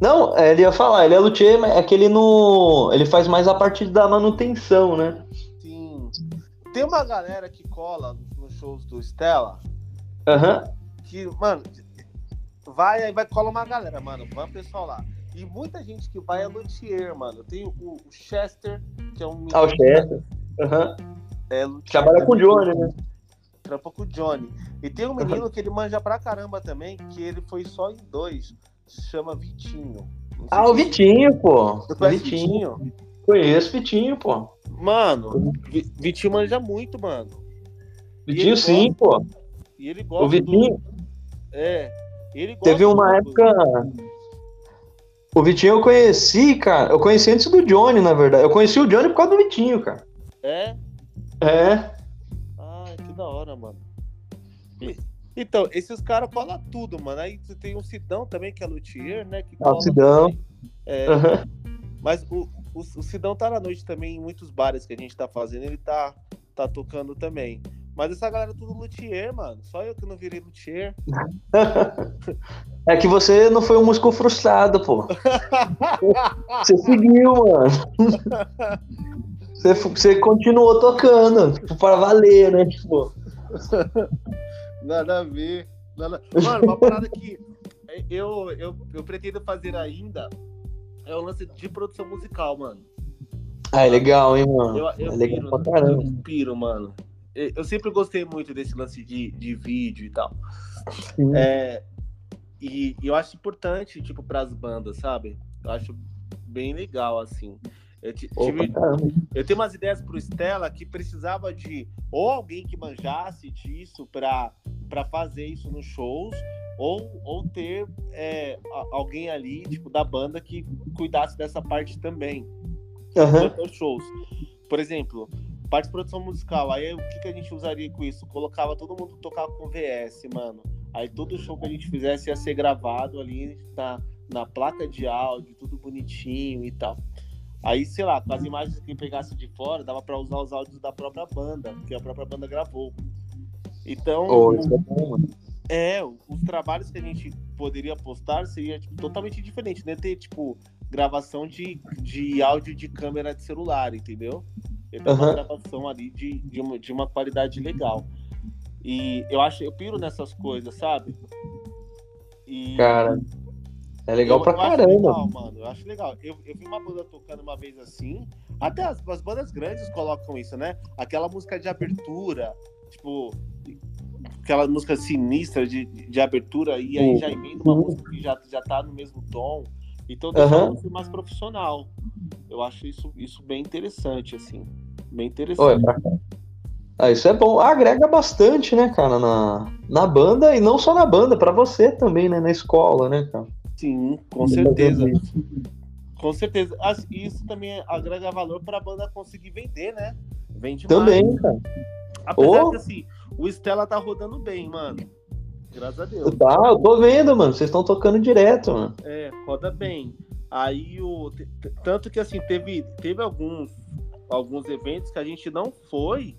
Não, é, ele ia falar, ele é luthier, mas é que ele não. Ele faz mais a parte da manutenção, né? Sim. Tem uma galera que cola nos shows do Stella, Aham. que, mano, vai aí vai cola uma galera, mano. Vai o pessoal lá. E muita gente que vai é luthier, mano. Tem o, o Chester, que é um Ah, o Chester. Aham. É, Trabalha com o. Johnny, né? Trampa com o Johnny. E tem um menino que ele manja pra caramba também, que ele foi só em dois. Se chama Vitinho. Ah, o Vitinho, pô. O conhece Vitinho. Vitinho? Conheço Vitinho, pô. Mano, Vi- Vitinho manja muito, mano. Vitinho sim, pô. E ele gosta O Vitinho. do. É. Ele Teve uma época. O Vitinho eu conheci, cara. Eu conheci antes do Johnny, na verdade. Eu conheci o Johnny por causa do Vitinho, cara. É? É. Ah, que da hora, mano. E- então, esses caras colam tudo, mano. Aí você tem o Sidão também, que é luthier, né? Que Ah, o Sidão. É, Aham. mas o, o, o Sidão tá na noite também em muitos bares que a gente tá fazendo, ele tá, tá tocando também. Mas essa galera é tudo luthier, mano. Só eu que não virei luthier. É que você não foi um músico frustrado, pô. Você seguiu, mano. Você, você continuou tocando, tipo, para valer, né? Tipo, Nada a ver. Nada... Mano, uma parada que eu, eu, eu pretendo fazer ainda é o lance de produção musical, mano. ah, é legal, hein, mano. Eu, eu é legal piro, pra caramba. eu piro, mano. Eu sempre gostei muito desse lance de, de vídeo e tal. Sim. É, e, e eu acho importante, tipo, pras bandas, sabe? Eu acho bem legal, assim. Eu tive, pra caramba. eu tenho umas ideias pro Stella que precisava de ou alguém que manjasse disso pra, pra fazer isso nos shows, ou, ou ter é, alguém ali, tipo, da banda que cuidasse dessa parte também nos shows. Por exemplo, parte de produção musical, aí o que, que a gente usaria com isso? Colocava todo mundo tocar com VS, mano. Aí todo show que a gente fizesse ia ser gravado ali na, na placa de áudio, tudo bonitinho e tal. Aí, sei lá, com as imagens que pegasse de fora, dava pra usar os áudios da própria banda, que a própria banda gravou. Então, Ô, isso é bom, mano. é, os trabalhos que a gente poderia postar seria tipo, totalmente diferente, né? Ter, tipo, gravação de, de áudio de câmera de celular, entendeu? Ia ter uma Aham. gravação ali de, de, uma, de uma qualidade legal. E eu acho, eu piro nessas coisas, sabe? E Cara, é legal eu, pra eu acho caramba. legal, mano. Eu acho legal. Eu, eu vi uma banda tocando uma vez assim. Até as, as bandas grandes colocam isso, né? Aquela música de abertura, tipo, aquela música sinistra de, de abertura e aí já emenda uma música que já, já tá no mesmo tom. Então deixa uhum. um mais profissional. Eu acho isso, isso bem interessante, assim. Bem interessante. ah, isso é bom. Agrega bastante, né, cara, na, na banda e não só na banda, para você também, né, na escola, né, cara? Sim, com certeza. Com certeza. Isso também agrega valor para a banda conseguir vender, né? Vende Também, mais. cara. Apesar oh. que assim, o Stella tá rodando bem, mano. Graças a Deus. Tá, eu tô vendo, mano. Vocês estão tocando direto, mano. É, roda bem. Aí o. Tanto que assim, teve, teve alguns, alguns eventos que a gente não foi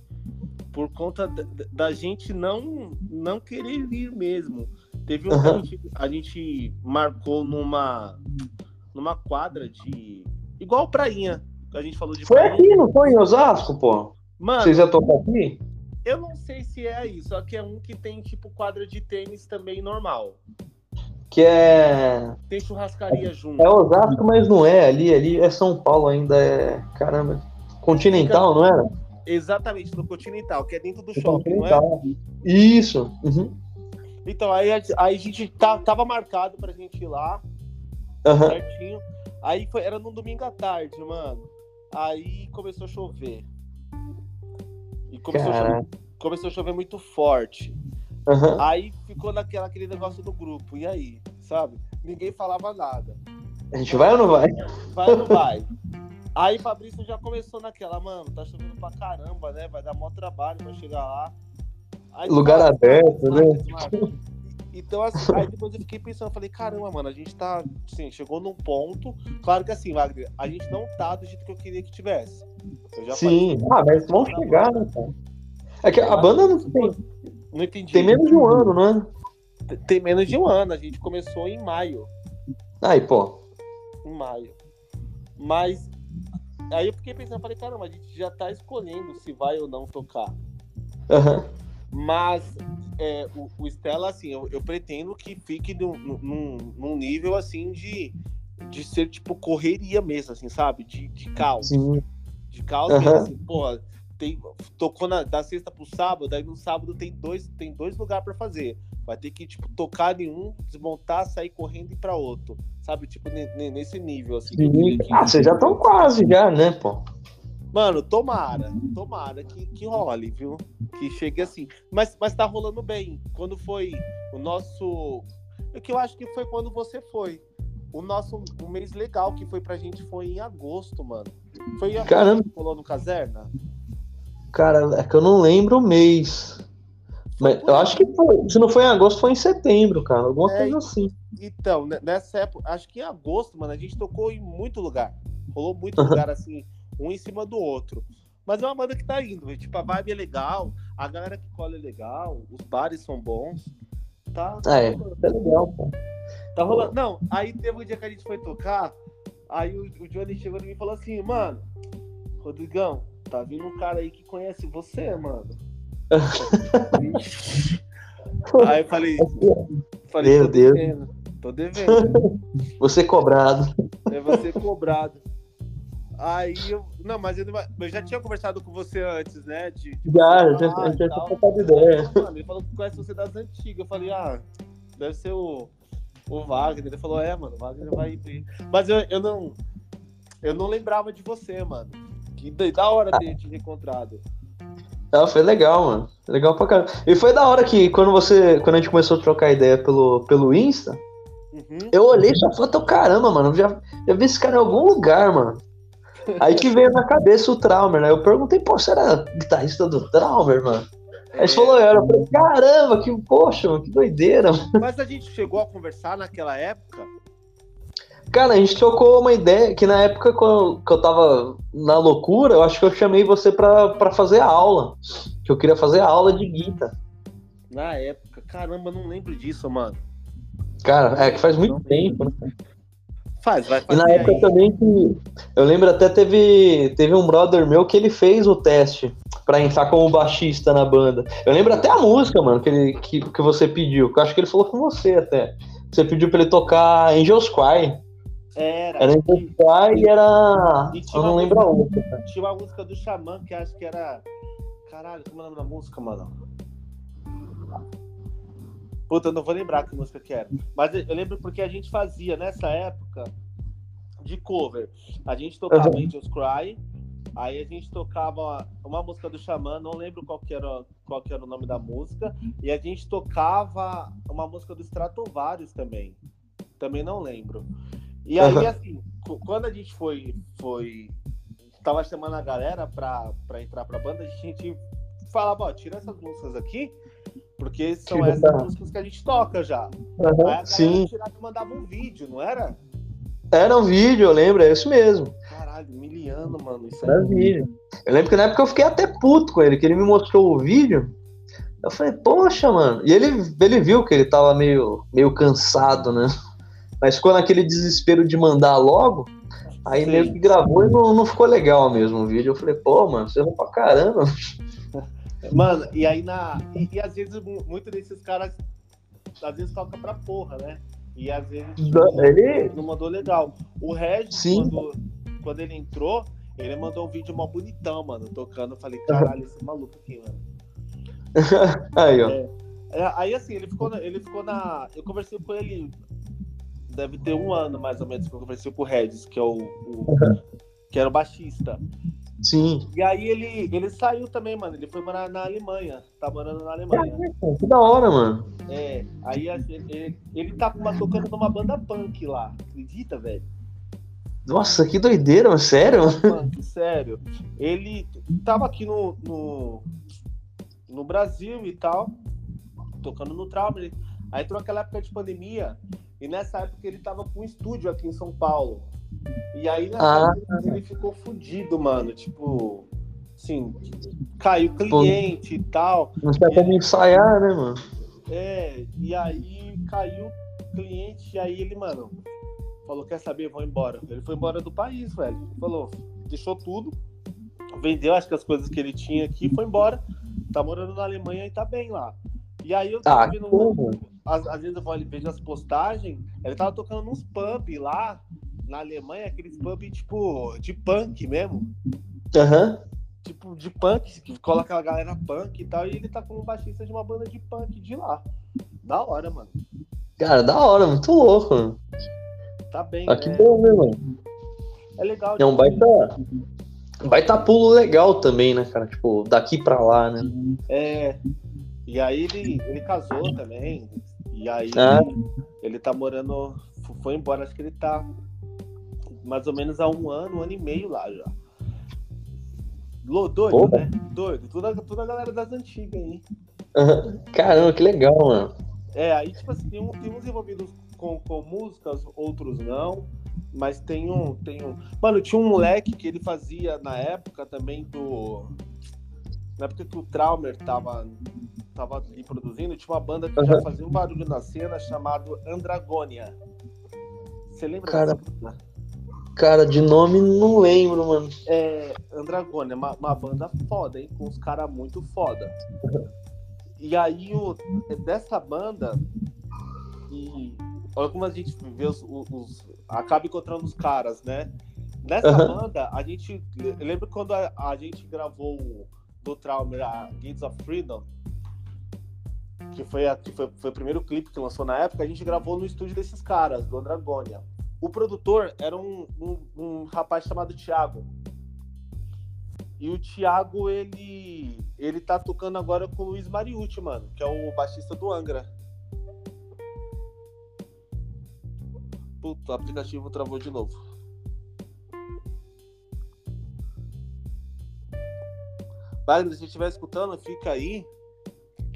por conta da, gente não, não querer ir mesmo. Teve um uhum. que a gente, marcou numa, numa quadra de. Igual prainha. Que a gente falou de Foi prainha. aqui, não foi em Osasco, pô? Mano. Vocês já tocar aqui? Eu não sei se é aí, só que é um que tem tipo quadra de tênis também normal. Que é. Tem churrascaria junto. É Osasco, mas não é. Ali, ali é São Paulo ainda. É. Caramba. Continental, não era? Exatamente, no Continental, que é dentro do shopping, não é? Isso. Uhum. Então, aí, aí a gente tá, tava marcado pra gente ir lá. Uhum. Certinho. Aí foi, era no domingo à tarde, mano. Aí começou a chover. E começou, a chover, começou a chover muito forte. Uhum. Aí ficou naquela, aquele negócio do grupo. E aí, sabe? Ninguém falava nada. A gente vai ou não vai? Vai ou não vai? Aí Fabrício já começou naquela, mano, tá chovendo pra caramba, né? Vai dar maior trabalho pra chegar lá. Aí, Lugar aberto, né? Então, assim, aí depois eu fiquei pensando, falei, caramba, mano, a gente tá, assim, chegou num ponto. Claro que assim, Wagner, a gente não tá do jeito que eu queria que tivesse. Sim, ah, mas vão chegar, né, cara? É que a banda não tem. Não entendi. Tem menos de um ano, não é? Tem menos de um ano, a gente começou em maio. Aí, pô. Em maio. Mas aí eu fiquei pensando, falei, caramba, a gente já tá escolhendo se vai ou não tocar. Uhum. Mas é, o, o Stella, assim, eu, eu pretendo que fique num, num, num, nível assim de, de ser tipo correria mesmo, assim, sabe? De, de caos. Sim. De caos uhum. mesmo, assim, porra, tem, tocou na, da sexta pro sábado, aí no sábado tem dois, tem dois lugares para fazer. Vai ter que, tipo, tocar em um, desmontar, sair correndo e ir pra outro. Sabe? Tipo, nesse nível, assim. Que, ah, vocês já estão quase já, né, pô? Mano, tomara, tomara que, que role, viu? Que chegue assim. Mas, mas tá rolando bem. Quando foi o nosso. O que eu acho que foi quando você foi. O nosso o mês legal que foi pra gente foi em agosto, mano. Foi em agosto Caramba. que rolou no Caserna? Cara, é que eu não lembro o mês. Mas eu acho que foi, se não foi em agosto, foi em setembro, cara. Alguma é, coisa assim. Então, nessa época, acho que em agosto, mano, a gente tocou em muito lugar. Rolou muito lugar assim um em cima do outro. Mas é uma banda que tá indo, tipo, a vibe é legal, a galera que cola é legal, os bares são bons. Tá, tá é, é legal, pô. Tá rolando. Não, aí teve um dia que a gente foi tocar, aí o, o Johnny chegou em mim e falou assim, mano, Rodrigão, tá vindo um cara aí que conhece você, mano. aí eu falei, falei Meu tô Deus. devendo, tô devendo. Você cobrado. É você cobrado. Aí eu. Não, mas eu, eu, já tinha conversado com você antes, né? De, de já, já, já tinha trocado ideia. Mano, ele falou que conhece você das antigas. Eu falei, ah, deve ser o, o Wagner. Ele falou, é, mano, o Wagner vai vir. Mas eu, eu não. Eu não lembrava de você, mano. Que da hora ter te encontrado. Ah, foi legal, mano. Legal pra caramba. E foi da hora que quando você. Quando a gente começou a trocar ideia pelo, pelo Insta, uhum. eu olhei e falei, caramba, mano. Já, já vi esse cara em algum lugar, mano. Aí que veio na cabeça o Traumer, né? Eu perguntei, pô, você era guitarrista do Traumer, mano? Aí você falou, eu era. Eu falei, caramba, que poxa, mano, que doideira. Mano. Mas a gente chegou a conversar naquela época? Cara, a gente trocou uma ideia que na época quando, que eu tava na loucura, eu acho que eu chamei você pra, pra fazer aula. Que eu queria fazer aula de guitarra. Na época, caramba, não lembro disso, mano. Cara, é que faz muito não tempo, né? Faz, vai fazer. E na época aí. também que. Eu lembro até teve, teve um brother meu que ele fez o teste pra entrar como baixista na banda. Eu lembro até a música, mano, que, ele, que, que você pediu. Que eu acho que ele falou com você até. Você pediu pra ele tocar Angels Cry. Era. Era Cry e era. E eu não lembro a outra. Tinha uma música do Xamã que acho que era. Caralho, como é o nome da música, mano? Puta, eu não vou lembrar que música que era. Mas eu lembro porque a gente fazia nessa época de cover. A gente tocava uhum. Angels Cry, aí a gente tocava uma música do Xamã, não lembro qual que, era, qual que era o nome da música, e a gente tocava uma música do Stratovarius também. Também não lembro. E aí, uhum. assim, quando a gente foi, foi tava chamando a galera pra, pra entrar pra banda, a gente falava, ó, tira essas músicas aqui, porque são tira essas músicas que a gente toca já. Uhum, aí a sim. tirava e mandava um vídeo, não era? Era um vídeo, eu lembro, é isso mesmo. Caralho, miliano, mano. Isso era é vídeo. Eu lembro que na época eu fiquei até puto com ele, que ele me mostrou o vídeo. Eu falei, poxa, mano. E ele, ele viu que ele tava meio, meio cansado, né? Mas ficou naquele desespero de mandar logo. Aí Sim. meio que gravou e não, não ficou legal mesmo o vídeo. Eu falei, pô, mano, você errou pra caramba. Mano, e aí na. E, e às vezes, muitos desses caras, às vezes toca pra porra, né? E às vezes ele... não mandou legal. O Regis, quando, quando ele entrou, ele mandou um vídeo mó bonitão, mano, tocando. Eu falei, caralho, esse maluco aqui, mano. aí, ó. É, é, aí assim, ele ficou, ele ficou na. Eu conversei com ele. Deve ter um ano mais ou menos que eu conversei com o Regis, que é o, o que era o baixista. Sim. E aí ele, ele saiu também, mano. Ele foi morar na Alemanha. Tá morando na Alemanha. que da hora, mano. É. Aí ele, ele tá tocando numa banda punk lá. Acredita, velho? Nossa, que doideira, mano. Sério? Punk, sério. Ele tava aqui no, no, no Brasil e tal, tocando no Trauma. Aí entrou aquela época de pandemia. E nessa época ele tava com um estúdio aqui em São Paulo. E aí ah. ele ficou fudido, mano. Tipo, assim, caiu cliente Pô, e tal. Não tinha como ensaiar, né, mano? É, e aí caiu cliente, e aí ele, mano, falou: quer saber, vou embora. Ele foi embora do país, velho. Falou, deixou tudo, vendeu acho que as coisas que ele tinha aqui, foi embora. Tá morando na Alemanha e tá bem lá. E aí eu tava ah, vendo. Às, às, vezes eu vou vejo as postagens, ele tava tocando nos pubs lá na Alemanha, aqueles pub tipo de punk mesmo. Aham. Uhum. Tipo, de punk, que coloca a galera punk e tal, e ele tá como baixista de uma banda de punk de lá. Da hora, mano. Cara, da hora, muito louco, mano. Tá bem. Ah, que né? bom, né, mano? É legal. É um baita. Baita pulo legal também, né, cara? Tipo, daqui pra lá, né? É. E aí ele, ele casou também. E aí ah. ele tá morando. Foi embora, acho que ele tá mais ou menos há um ano, um ano e meio lá já. Doido, Opa. né? Doido. Toda, toda a galera das antigas aí. Caramba, que legal, mano. É, aí, tipo assim, tem, um, tem uns envolvidos com, com músicas, outros não. Mas tem um, tem um. Mano, tinha um moleque que ele fazia na época também do. Na época que o Traumer tava, tava ali produzindo, tinha uma banda que uhum. já fazia um barulho na cena chamado Andragônia. Você lembra Cara, dessa Cara, de nome não lembro, mano. É, Andragônia, uma, uma banda foda, hein? Com uns caras muito foda. E aí, o, dessa banda, e olha como a gente vê os, os, acaba encontrando os caras, né? Nessa uhum. banda, a gente. Lembra quando a, a gente gravou do Traumer a Gates of Freedom? Que foi, a, que foi, foi o primeiro clipe que lançou na época, a gente gravou no estúdio desses caras, do Andragônia. O produtor era um, um, um rapaz chamado Thiago. E o Thiago, ele, ele tá tocando agora com o Luiz Mariucci, mano, que é o baixista do Angra. Puta, o aplicativo travou de novo. Wagner, se estiver escutando, fica aí.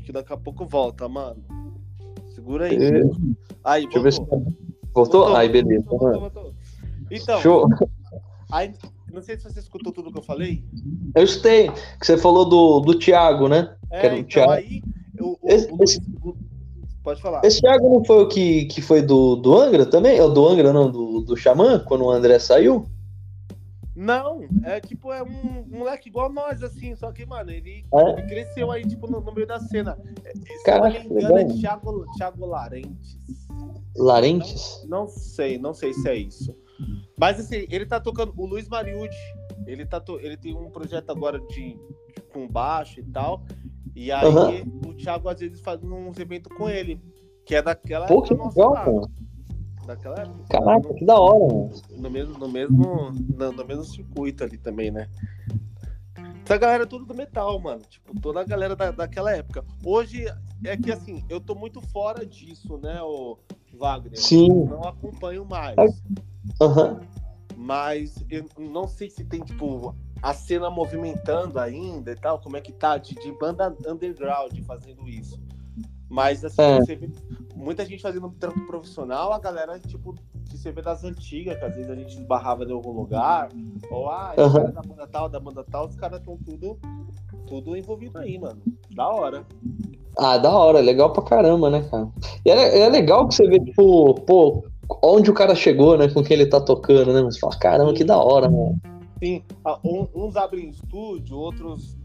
Que daqui a pouco volta, mano. Segura aí. É. Aí, Deixa voltou. eu ver se... Voltou? voltou aí, beleza. Voltou, voltou, então, Show. Aí, não sei se você escutou tudo que eu falei. Eu escutei, que você falou do, do Thiago, né? É, então, Thiago. aí... O, o, esse, esse, pode falar. Esse Thiago não foi o que, que foi do, do Angra também? Ou do Angra, não, do, do Xamã, quando o André saiu? Não, é tipo, é um, um moleque igual nós, assim, só que, mano, ele, é? ele cresceu aí, tipo, no, no, meio da cena. Se Caraca, não me engano, é Thiago, Thiago Larentes. Larentes? Não, não, sei, não sei se é isso. Mas assim, ele tá tocando. O Luiz Mariucci, ele, tá to, ele tem um projeto agora de, com baixo e tal. E aí uhum. o Thiago às vezes faz uns eventos com ele. Que é daquela Pô, que legal. Daquela época. Caraca, que da hora, mano. no mesmo, no mesmo, no, no mesmo circuito ali também, né? Essa galera é tudo do metal, mano. Tipo, toda a galera da, daquela época. Hoje é que assim, eu tô muito fora disso, né, o Wagner? Sim. Não acompanho mais. Aham. Mas eu não sei se tem, tipo, a cena movimentando ainda e tal, como é que tá, de, de banda underground fazendo isso. Mas assim, É. você vê muita gente fazendo trampo profissional, a galera, tipo, que você vê das antigas, que às vezes a gente esbarrava em algum lugar, ou ah, Aham. cara da banda tal, da banda tal, os caras estão tudo, tudo envolvido aí, mano. Da hora. Ah, da hora, legal pra caramba, né, cara? E é, é legal que você vê, tipo, pô, onde o cara chegou, né, com quem ele tá tocando, né? Você fala, caramba, que da hora, mano. Sim, ah, um- uns abrem estúdio, outros.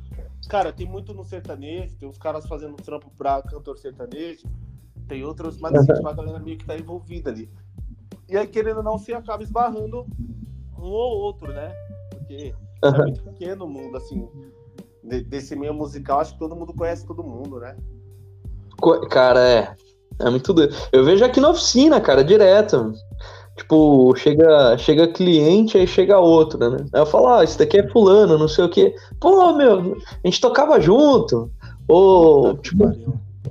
Cara, tem muito no sertanejo, tem os caras fazendo trampo pra cantor sertanejo, tem outros, mas assim, tipo, a galera meio que tá envolvida ali. E aí, querendo ou não, você acaba esbarrando um ou outro, né? Porque é muito pequeno o mundo, assim, de- desse meio musical, acho que todo mundo conhece todo mundo, né? Co- Cara, é. É muito doido. Eu vejo aqui na oficina, cara, direto. Tipo, chega, chega cliente, aí chega outro, né? Aí eu falo, ah, esse daqui é fulano, não sei o quê. Pô, meu, a gente tocava junto. Ou, tipo.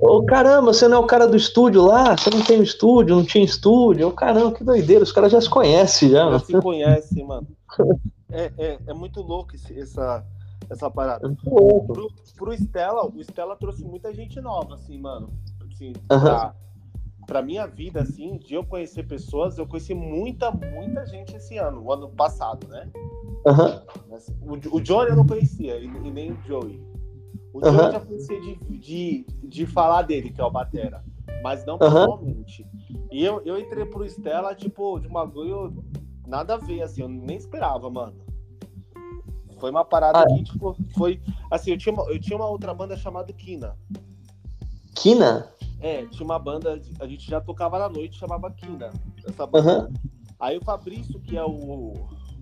Ô caramba, você não é o cara do estúdio lá? Você não tem um estúdio, não tinha estúdio? Ô, caramba, que doideira, os caras já se conhecem já. Já se conhece, mano. É, é, é muito louco esse- essa, essa parada. É louco. pro, pro Stella, o Stella trouxe muita gente nova, assim, mano. Assim, pra, pra minha vida, assim, de eu conhecer pessoas, eu conheci muita, muita gente esse ano, o ano passado, né? Mas O, o Johnny eu não conhecia, e, e nem o Joey. O. Joey eu já conhecia de, de, de falar dele, que é o Batera, mas não pessoalmente. E eu, eu entrei pro Stella, tipo, de um bagulho nada a ver, assim, eu nem esperava, mano. Foi uma parada Ah, que, tipo, foi. Assim, eu tinha, uma, eu tinha uma outra banda chamada Kina. Kina? É, tinha uma banda, a gente já tocava na noite, chamava Kina. Essa banda. Aham. Aí o Fabrício, que é o.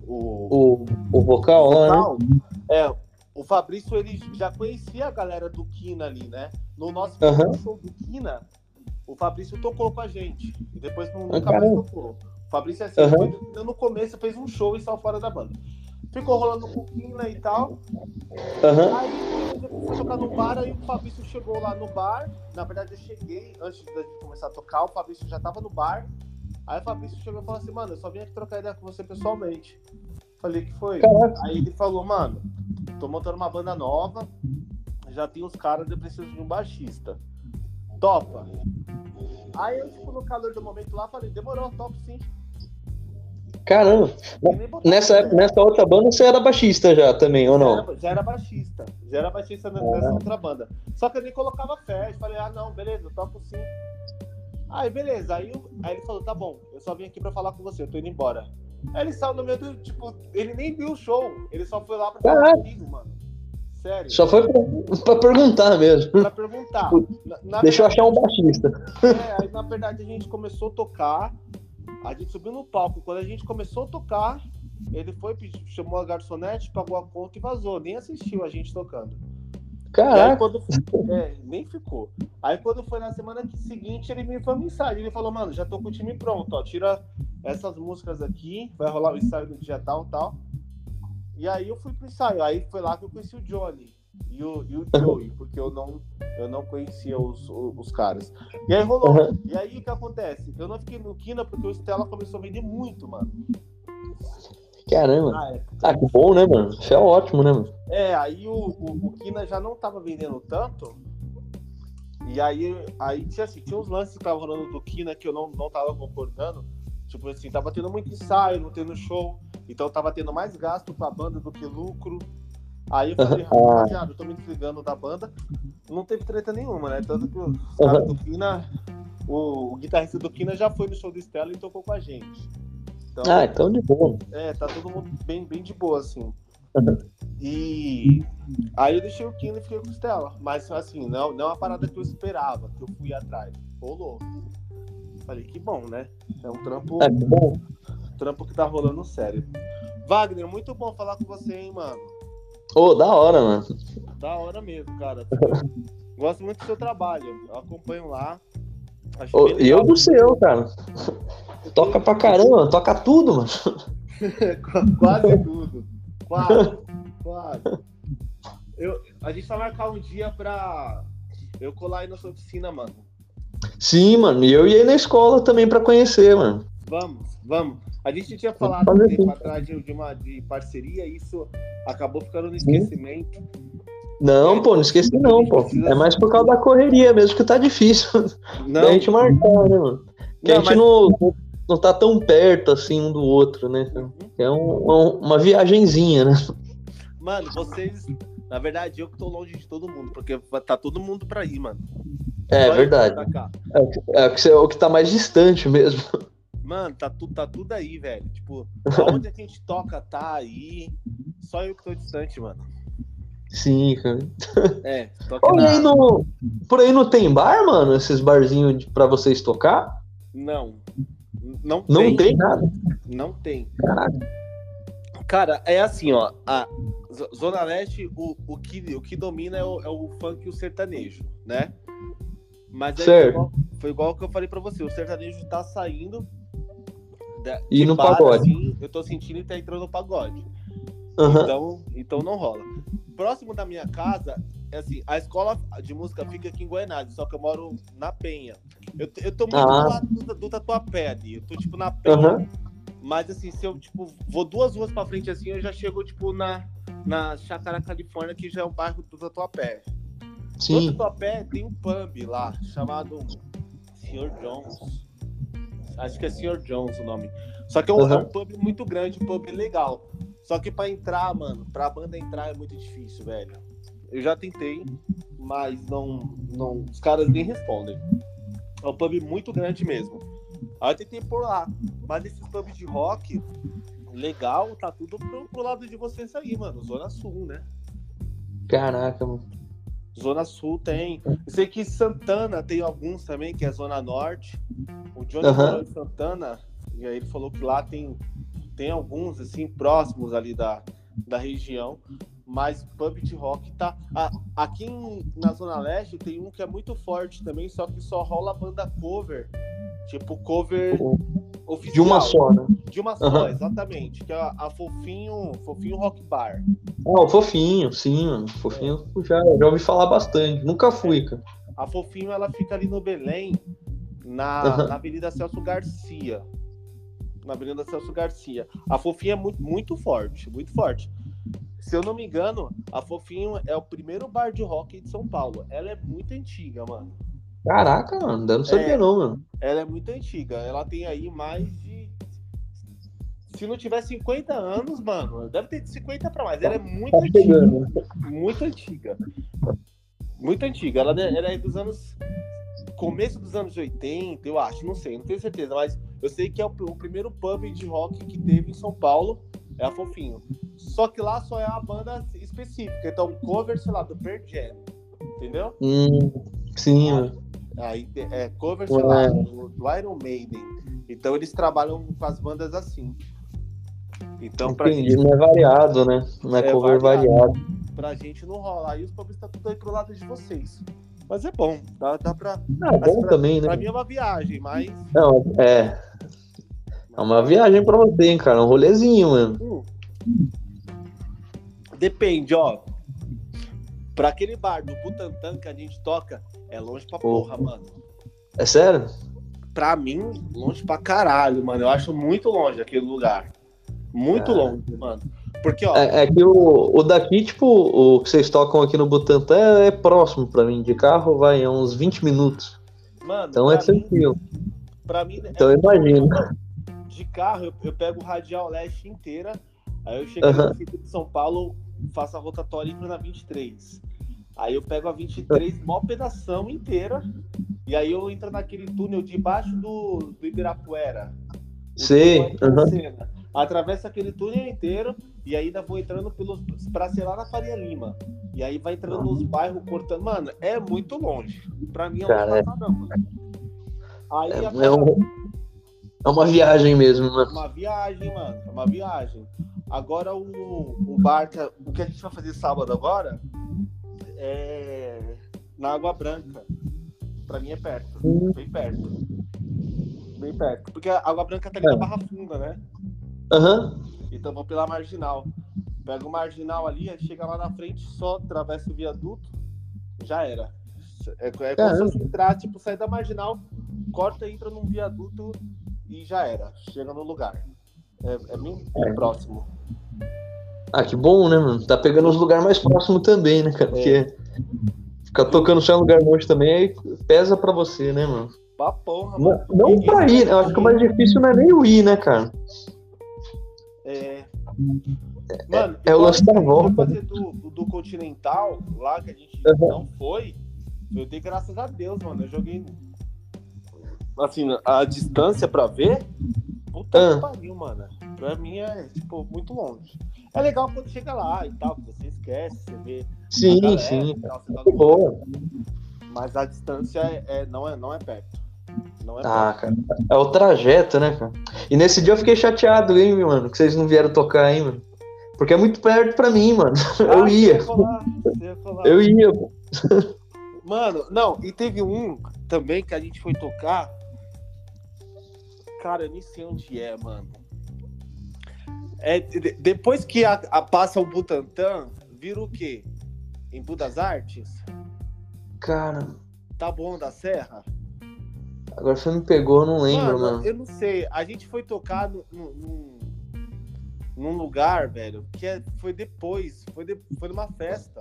O. O, o vocal lá, né? vocal, é, o Fabrício, ele já conhecia a galera do Kina ali, né? No nosso primeiro show do Kina, o Fabrício tocou com a gente. E depois não- nunca mais tocou. O Fabrício, assim, Aham. foi- no começo fez um show e saiu fora da banda. Ficou rolando com o Kina e tal. Aham. Aí foi tocar no bar, aí o Fabrício chegou lá no bar. Na verdade, eu cheguei antes da gente começar a tocar, o Fabrício já tava no bar. Aí o Fabrício chegou e falou assim, mano, eu só vim aqui trocar ideia com você pessoalmente. Falei que foi. Caraca. Aí ele falou, mano, tô montando uma banda nova, já tem os caras, eu preciso de um baixista. Topa. Aí eu, tipo, no calor do momento lá, falei, demorou, topo sim. Caramba. Nessa, nessa outra banda você era baixista já também, ou Já não? era, já era baixista. Já era baixista ne- Ah. nessa outra banda. Só que eu nem colocava fé. Eu falei, ah, não, beleza, eu toco sim. Aí, beleza. Aí, eu- aí ele falou, tá bom, eu só vim aqui pra falar com você, eu tô indo embora. Aí ele saiu no meio do, tipo, ele nem viu o show. Ele só foi lá pra falar comigo, mano. Sério. Só foi pra, pra perguntar mesmo. Pra perguntar. Na, na Deixa eu verdade, achar um baixista. É, aí na verdade a gente começou a tocar, a gente subiu no palco. Quando a gente começou a tocar, ele foi, chamou a garçonete, pagou a conta e vazou. Nem assistiu a gente tocando. E aí, Caraca. quando, é, nem ficou. Aí quando foi na semana seguinte, ele me enviou mensagem. Ele falou, mano, já tô com o time pronto, ó. Tira essas músicas aqui, vai rolar o ensaio no dia tal, tal. E aí eu fui pro ensaio. Aí foi lá que eu conheci o Johnny e o, e o Joey, porque eu não, eu não conhecia os, os, os caras. E aí rolou. Uhum. E aí o que acontece? Eu não fiquei no Kina porque o Stella começou a vender muito, mano. Caramba. Época. Ah, que bom, né, mano? Isso é ótimo, né, mano? É, aí o, o, o Kina já não tava vendendo tanto. E aí, aí tinha assim, tinha uns lances que estavam rolando do Kina que eu não, não tava concordando. Tipo assim, tava tendo muito ensaio, não tendo show. Então tava tendo mais gasto pra banda do que lucro. Aí eu falei, Ah. rapaziada, eu tô me desligando da banda. Não teve treta nenhuma, né? Tanto que os caras do Kina, o, o guitarrista do Kina já foi no show do Stella e tocou com a gente. Então, Ah, então de boa. é, tá todo mundo bem, bem de boa, assim. Uhum. E aí eu deixei o Kino e fiquei com o Stella. Mas assim, não, não é uma parada que eu esperava, que eu fui atrás. Rolou. Falei, que bom, né? É um trampo, que bom. trampo que tá rolando sério. Wagner, muito bom falar com você, hein, mano. Ô, da hora, mano. Da hora mesmo, cara. Gosto muito do seu trabalho. Eu acompanho lá. E eu do seu, cara. Toca pra caramba, toca tudo, mano. quase tudo. Quase, quase. Eu, a gente vai marcar um dia pra eu colar aí na sua oficina, mano. Sim, mano. E eu ia na escola também pra conhecer, mano. Vamos, vamos. A gente tinha falado um tempo atrás de uma de parceria, isso acabou ficando no esquecimento. Não, pô, não esqueci não, pô. É mais por causa da correria mesmo que tá difícil. Não. Da gente marcar, né, mano? Que não, a gente mas... não, não tá tão perto assim um do outro, né? É um, uma viagenzinha, né? Mano, vocês. Na verdade, eu que tô longe de todo mundo, porque tá todo mundo pra ir, mano. É, Só verdade. É, é, é, o que tá mais distante mesmo. Mano, tá, tu, tá tudo aí, velho. Tipo, aonde a gente toca tá aí. Só eu que tô distante, mano. Sim, cara. É, toca por, aí no, por aí não tem bar, mano? Esses barzinhos pra vocês tocar? Não. Não, não tem. tem nada. Não tem. Cara, é assim, ó. A Zona Leste, o, o, que, o que domina é o, é o funk e o sertanejo, né? Mas foi igual, foi igual que eu falei pra você, o sertanejo tá saindo. E no bar, pagode. Assim, eu tô sentindo que tá entrando no pagode. Uhum. Então, então não rola. Próximo da minha casa, é assim, a escola de música fica aqui em Goiânia, só que eu moro na Penha. Eu, eu tô muito ah. do lado do, do Tatuapé ali. Eu tô, tipo, na Penha. Uhum. Mas, assim, se eu, tipo, vou duas ruas pra frente, assim, eu já chego, tipo, na, na Chácara Califórnia, que já é um bairro do Tatuapé. Sim. No Tatuapé tem um pub lá, chamado Sr. Jones. Acho que é Sr. Jones o nome. Só que é um, uhum. é um pub muito grande, um pub legal. Só que pra entrar, mano, pra banda entrar é muito difícil, velho. Eu já tentei, mas não, não os caras nem respondem. É um pub muito grande mesmo. Aí eu tentei por lá. Mas esses pubs de rock, legal, tá tudo pro, pro lado de vocês aí, mano. Zona Sul, né? Caraca, mano. Zona Sul tem. Eu sei que Santana tem alguns também, que é Zona Norte. O Johnny uhum. Santana, e aí ele falou que lá tem, tem alguns, assim, próximos ali da, da região mas pub de rock tá. Ah, aqui em, na Zona Leste tem um que é muito forte também, só que só rola banda cover. Tipo, cover oficial. De uma só, né? De uma só, uhum. exatamente. Que é a, a, Fofinho, Fofinho Rock Bar. Ah, o Fofinho, sim, mano. Fofinho é. já, já ouvi falar bastante. Nunca fui, cara. A Fofinho, ela fica ali no Belém, na, uhum. na Avenida Celso Garcia. Na Avenida Celso Garcia. A Fofinho é muito, muito forte, muito forte. Se eu não me engano, a Fofinho é o primeiro bar de rock de São Paulo. Ela é muito antiga, mano. Caraca, mano, não sabia é, não, mano. Ela é muito antiga. Ela tem aí mais de. Se não tiver 50 anos, mano, deve ter de 50 pra mais. Ela é muito tá antiga. Muito antiga. Muito antiga. Ela, é, ela é dos anos. Começo dos anos 80, eu acho, não sei, não tenho certeza, mas eu sei que é o, o primeiro pub de rock que teve em São Paulo é a Fofinho. Só que lá só é a banda específica. Então, cover, sei lá, do Pearl Jam. Entendeu? Hum, sim. Aí, é cover, sei lá, do, do, Iron Maiden. Então, eles trabalham com as bandas assim. Então, pra Entendi, gente... não é variado, né? Não é, é cover variado. variado. Pra gente não rola. Aí os pubs tá tudo aí pro lado de vocês. Mas é bom, dá, dá pra. Ah, é bom pra, também, né? Pra mim é uma viagem, mas. Não, é. É uma viagem pra você, hein, cara. Um rolezinho, mano. Hum. Depende, ó. Pra aquele bar do Butantan que a gente toca, é longe pra porra, mano. É sério? Pra mim, longe pra caralho, mano. Eu acho muito longe aquele lugar. Muito é. longe, mano. Porque, ó. É, é, que o, o daqui, tipo, o que vocês tocam aqui no Butantan é, próximo pra mim. De carro vai é uns 20 minutos. Mano, então é tranquilo. Pra mim, então é eu imagino de carro, eu, eu pego o Radial Leste inteira, aí eu chego uhum. no de São Paulo, faço a rotatória e na 23. Aí eu pego a 23, mó pedação inteira, e aí eu entro naquele túnel debaixo do, do Ibirapuera. Sim. Uhum. Atravessa aquele túnel inteiro e ainda vou entrando pelos pra ser lá na Faria Lima. E aí vai entrando nos bairros cortando. Mano, é muito longe. Pra mim é Cara, longe pra mano. Aí é, é um é uma viagem mesmo, mano. É uma viagem, mano. É uma viagem. Agora o, o bar, o que a gente vai fazer sábado agora é na Água Branca. Pra mim é perto. Hum. Bem perto. Bem perto. Porque a Água Branca tá ali É. na Barra Funda, né? Aham. Então vou pela marginal. Pega o marginal ali, aí chega lá na frente, só atravessa o viaduto, já era. É, é como se entrar, tipo, sair da marginal, corta, entra num viaduto e já era. Chega no lugar. É, é bem, bem É. próximo. Ah, que bom, né, mano? Tá pegando os lugares mais próximos também, né, cara? Porque ficar tocando só em lugar longe também aí pesa pra você, né, mano? Pra porra, Não, mano. não Ninguém pra ir, né? Eu acho que o mais difícil não é nem o ir, né, cara? É. Mano, é o igual lance da volta. fazer do, do, do Continental, lá que a gente Uhum. não foi, eu dei graças a Deus, mano. Eu joguei. Assim, a distância pra ver, puta Ah. que pariu, mano. Pra mim é, tipo, muito longe. É legal quando chega lá e tal, que você esquece, você vê. Sim, galera sim. tal, tá no- boa. Mas a distância é, é- não, é, não é perto. Não é Ah, perto. cara. É o trajeto, né, cara? E nesse dia eu fiquei chateado, hein, mano? Que vocês não vieram tocar, hein, mano? Porque é muito perto pra mim, mano. Eu Ah, ia. você colar, você ia. Eu ia. Mano, não, e teve um também que a gente foi tocar. Cara, eu nem sei onde é, mano. É, de- depois que a, a- passa o Butantã, vira o quê? Em Budas Artes? Cara, Tá bom da Serra? agora você me pegou, eu não lembro, mano, mano. eu não sei. A gente foi tocar no, no- num, num lugar, velho, que é- foi depois. Foi, de- foi numa festa.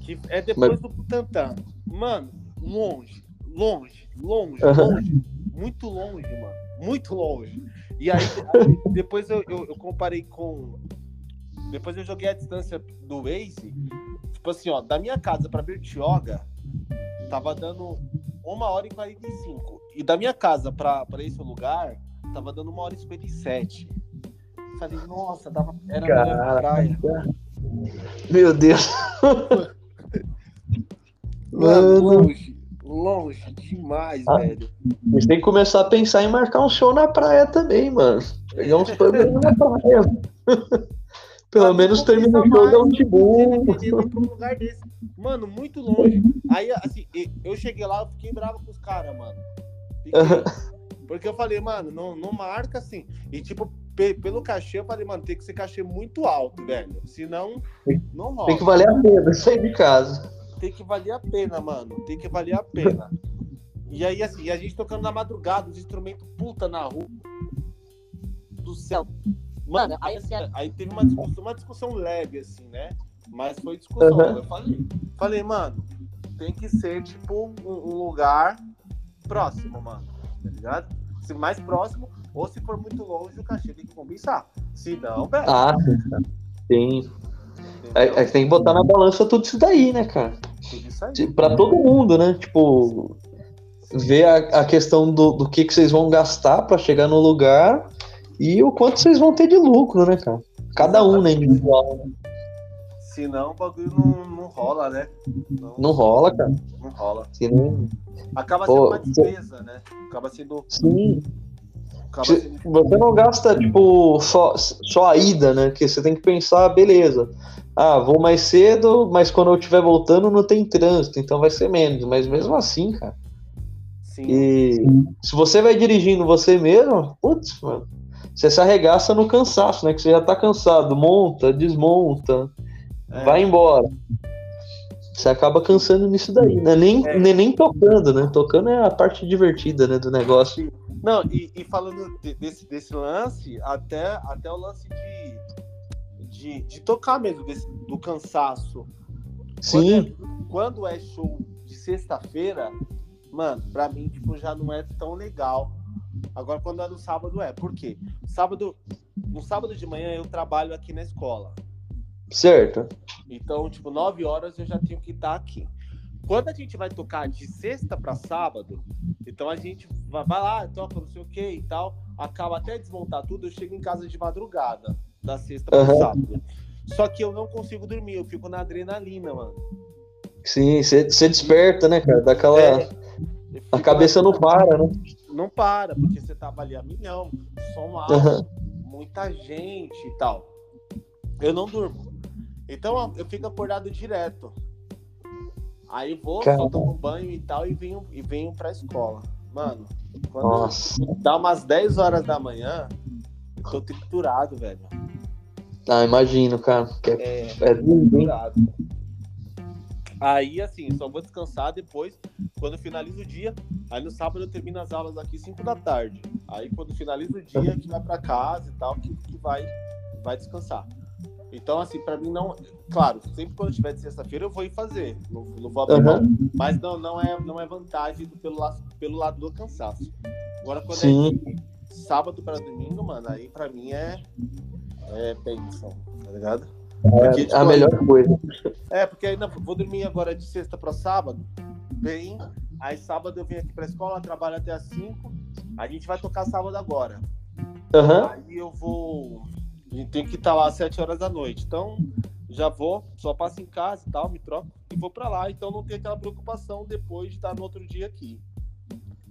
Que é depois Mas- do Butantã. Mano, longe, longe, longe, longe. Muito longe, mano. Muito longe. E aí, aí depois eu, eu, eu comparei com. Depois eu joguei a distância do Waze. Tipo assim, ó, da minha casa pra Bertioga, tava dando uma hora e 45. E da minha casa pra, pra esse lugar, tava dando uma hora e 57. Falei, nossa, dava, era Caraca. praia. Meu Deus. Mano, Mano. Longe, demais, Ah. velho. Vocês têm que começar a pensar em marcar um show na praia também, mano. Pegar uns pubs na praia. Pelo Mas menos termina o show, dá um lugar desse. Mano, muito longe. Aí, assim, eu cheguei lá, eu fiquei bravo com os caras, mano. Fiquei. Porque eu falei, mano, não, não marca assim. E, tipo, pe- pelo cachê, eu falei, mano, tem que ser cachê muito alto, velho. Senão, não rola. Tem que valer a pena sair de casa. Tem que valer a pena, mano. Tem que valer a pena. E aí, assim, a gente tocando na madrugada, os instrumentos puta na rua. Do céu. Mano, aí, assim, aí teve uma discussão, uma discussão leve, assim, né? Mas foi discussão. Uhum. Eu falei, falei, mano, tem que ser, tipo, um, um lugar próximo, mano. Tá ligado? Se mais próximo, ou se for muito longe, o cachê tem que compensar. Se não, velho. Ah, sim. entendeu? É, é que tem que botar na balança tudo isso daí, né, cara? Pra todo mundo, né? Tipo, ver a, a questão do, do que, que vocês vão gastar pra chegar no lugar e o quanto vocês vão ter de lucro, né, cara? Cada um, né, individual. Senão o bagulho não, não rola, né? Não, Não rola, cara. não rola. Senão- Acaba Pô, sendo uma você- despesa, né? Acaba sendo. Sim. Acaba Você sendo você não gasta, tipo, só, só a ida, né? Que você tem que pensar, beleza. Ah, vou mais cedo, mas quando eu estiver voltando não tem trânsito, então vai ser menos. Mas mesmo assim, cara. sim. E se você vai dirigindo você mesmo, putz, mano, você se arregaça no cansaço, né? Que você já tá cansado, monta, desmonta, É. vai embora. Você acaba cansando nisso daí, né? Nem, É. nem, nem tocando, né? Tocando é a parte divertida, né, do negócio. Não, e, e falando de- desse, desse lance, até, até o lance de, de, de tocar mesmo, desse- do cansaço. Sim, Quando é, quando é show de sexta-feira, mano, pra mim, tipo, já não é tão legal. Agora, quando é no sábado, é. Por quê? Sábado, no sábado de manhã eu trabalho aqui na escola. certo. Então, tipo, 9 horas eu já tenho que estar aqui. Quando a gente vai tocar de sexta para sábado, então a gente vai, vai lá, toca não sei o que e tal, acaba até desmontar tudo, eu chego em casa de madrugada, da sexta para Aham. sábado. Só que eu não consigo dormir, eu fico na adrenalina, mano. Sim, você desperta, né, cara? Daquela. É, A cabeça não para, né? Não para, porque você tava ali a milhão, som alto, Aham. muita gente e tal. Eu não durmo. Então eu fico acordado direto. Aí vou, Cara. só tomo banho e tal, e venho, e venho pra escola. Mano, quando Nossa. dá umas 10 horas da manhã, eu tô triturado, velho. Ah, imagino, cara. Que é, É, é duro, triturado. Aí, assim, só vou descansar depois, quando finaliza o dia. Aí no sábado eu termino as aulas aqui 5 da tarde. Aí quando finaliza o dia, que vai pra casa e tal, que, que vai, vai descansar. Então, assim, pra mim não. Claro, sempre quando tiver de sexta-feira eu vou ir fazer. Não, não vou abrir. Aham. Mas não, não, é, não é vantagem do- pelo, la- pelo lado do cansaço. Agora, quando Sim. é sábado para domingo, mano, aí pra mim é. É bênção, tá ligado? Porque, tipo, A melhor coisa. É, porque aí não, vou dormir agora de sexta para sábado, bem. Aí sábado eu venho aqui pra escola, trabalho até às 5. A gente vai tocar sábado agora. Aham. Aí eu vou. A gente tem que estar lá às 7 horas da noite. Então, já vou, só passo em casa e tal, me troco e vou pra lá. Então não tem aquela preocupação depois de estar no outro dia aqui.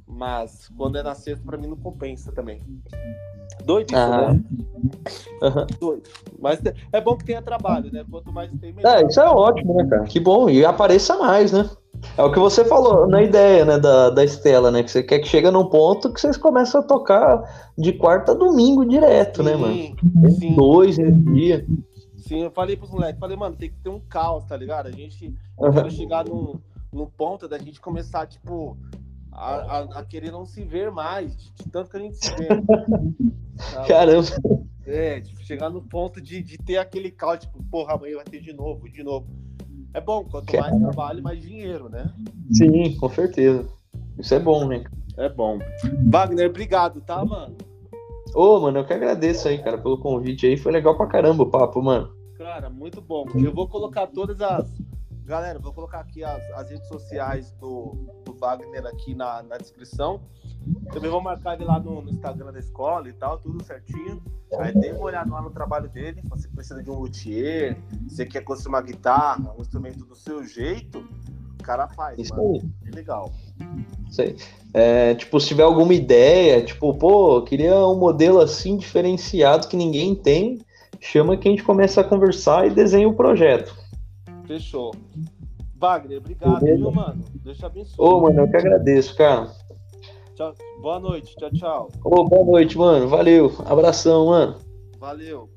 Mas quando é na sexta, pra mim não compensa também. Doido isso, Ah. né? Aham. Doido. Mas é bom que tenha trabalho, né? Quanto mais tem, melhor. É, isso é ótimo, né, cara? Que bom. E apareça mais, né? É o que você falou na ideia, né, da, da Estela, né? Que você quer que chega num ponto que vocês começam a tocar de quarta a domingo direto, né, mano? Sim, sim. Dois nesse dia. Sim, eu falei pros moleques, falei, mano, tem que ter um caos, tá ligado? A gente Aham. quero chegar num, num ponto da gente começar, tipo, a, a, a querer não se ver mais, de tanto que a gente se vê. sabe? Caramba. É, tipo, chegar no ponto de, de ter aquele caos, tipo, porra, amanhã vai ter de novo, de novo. É bom, quanto mais Caramba. trabalho, mais dinheiro, né? Sim, com certeza. Isso é bom, né? É bom. Wagner, obrigado, tá, mano? Ô, mano, eu que agradeço aí, cara, pelo convite aí. Foi legal pra caramba o papo, mano. Cara, muito bom. Eu vou colocar todas as. Galera, vou colocar aqui as, as redes sociais do, do Wagner aqui na, na descrição. Também vou marcar ele lá no, no Instagram da escola e tal, tudo certinho. Aí dê uma olhada lá no trabalho dele. Você precisa de um luthier, você quer construir uma guitarra, um instrumento do seu jeito, o cara faz, Isso mano. aí. Que legal. É, tipo, se tiver alguma ideia, tipo, pô, queria um modelo assim diferenciado que ninguém tem, chama que a gente começa a conversar e desenha o projeto. Fechou. Wagner, obrigado, Beleza? viu, mano? Deus te abençoe. Ô, mano, eu que agradeço, cara. Tchau. Boa noite, tchau, tchau. Ô, boa noite, mano. Valeu. Abração, mano. Valeu.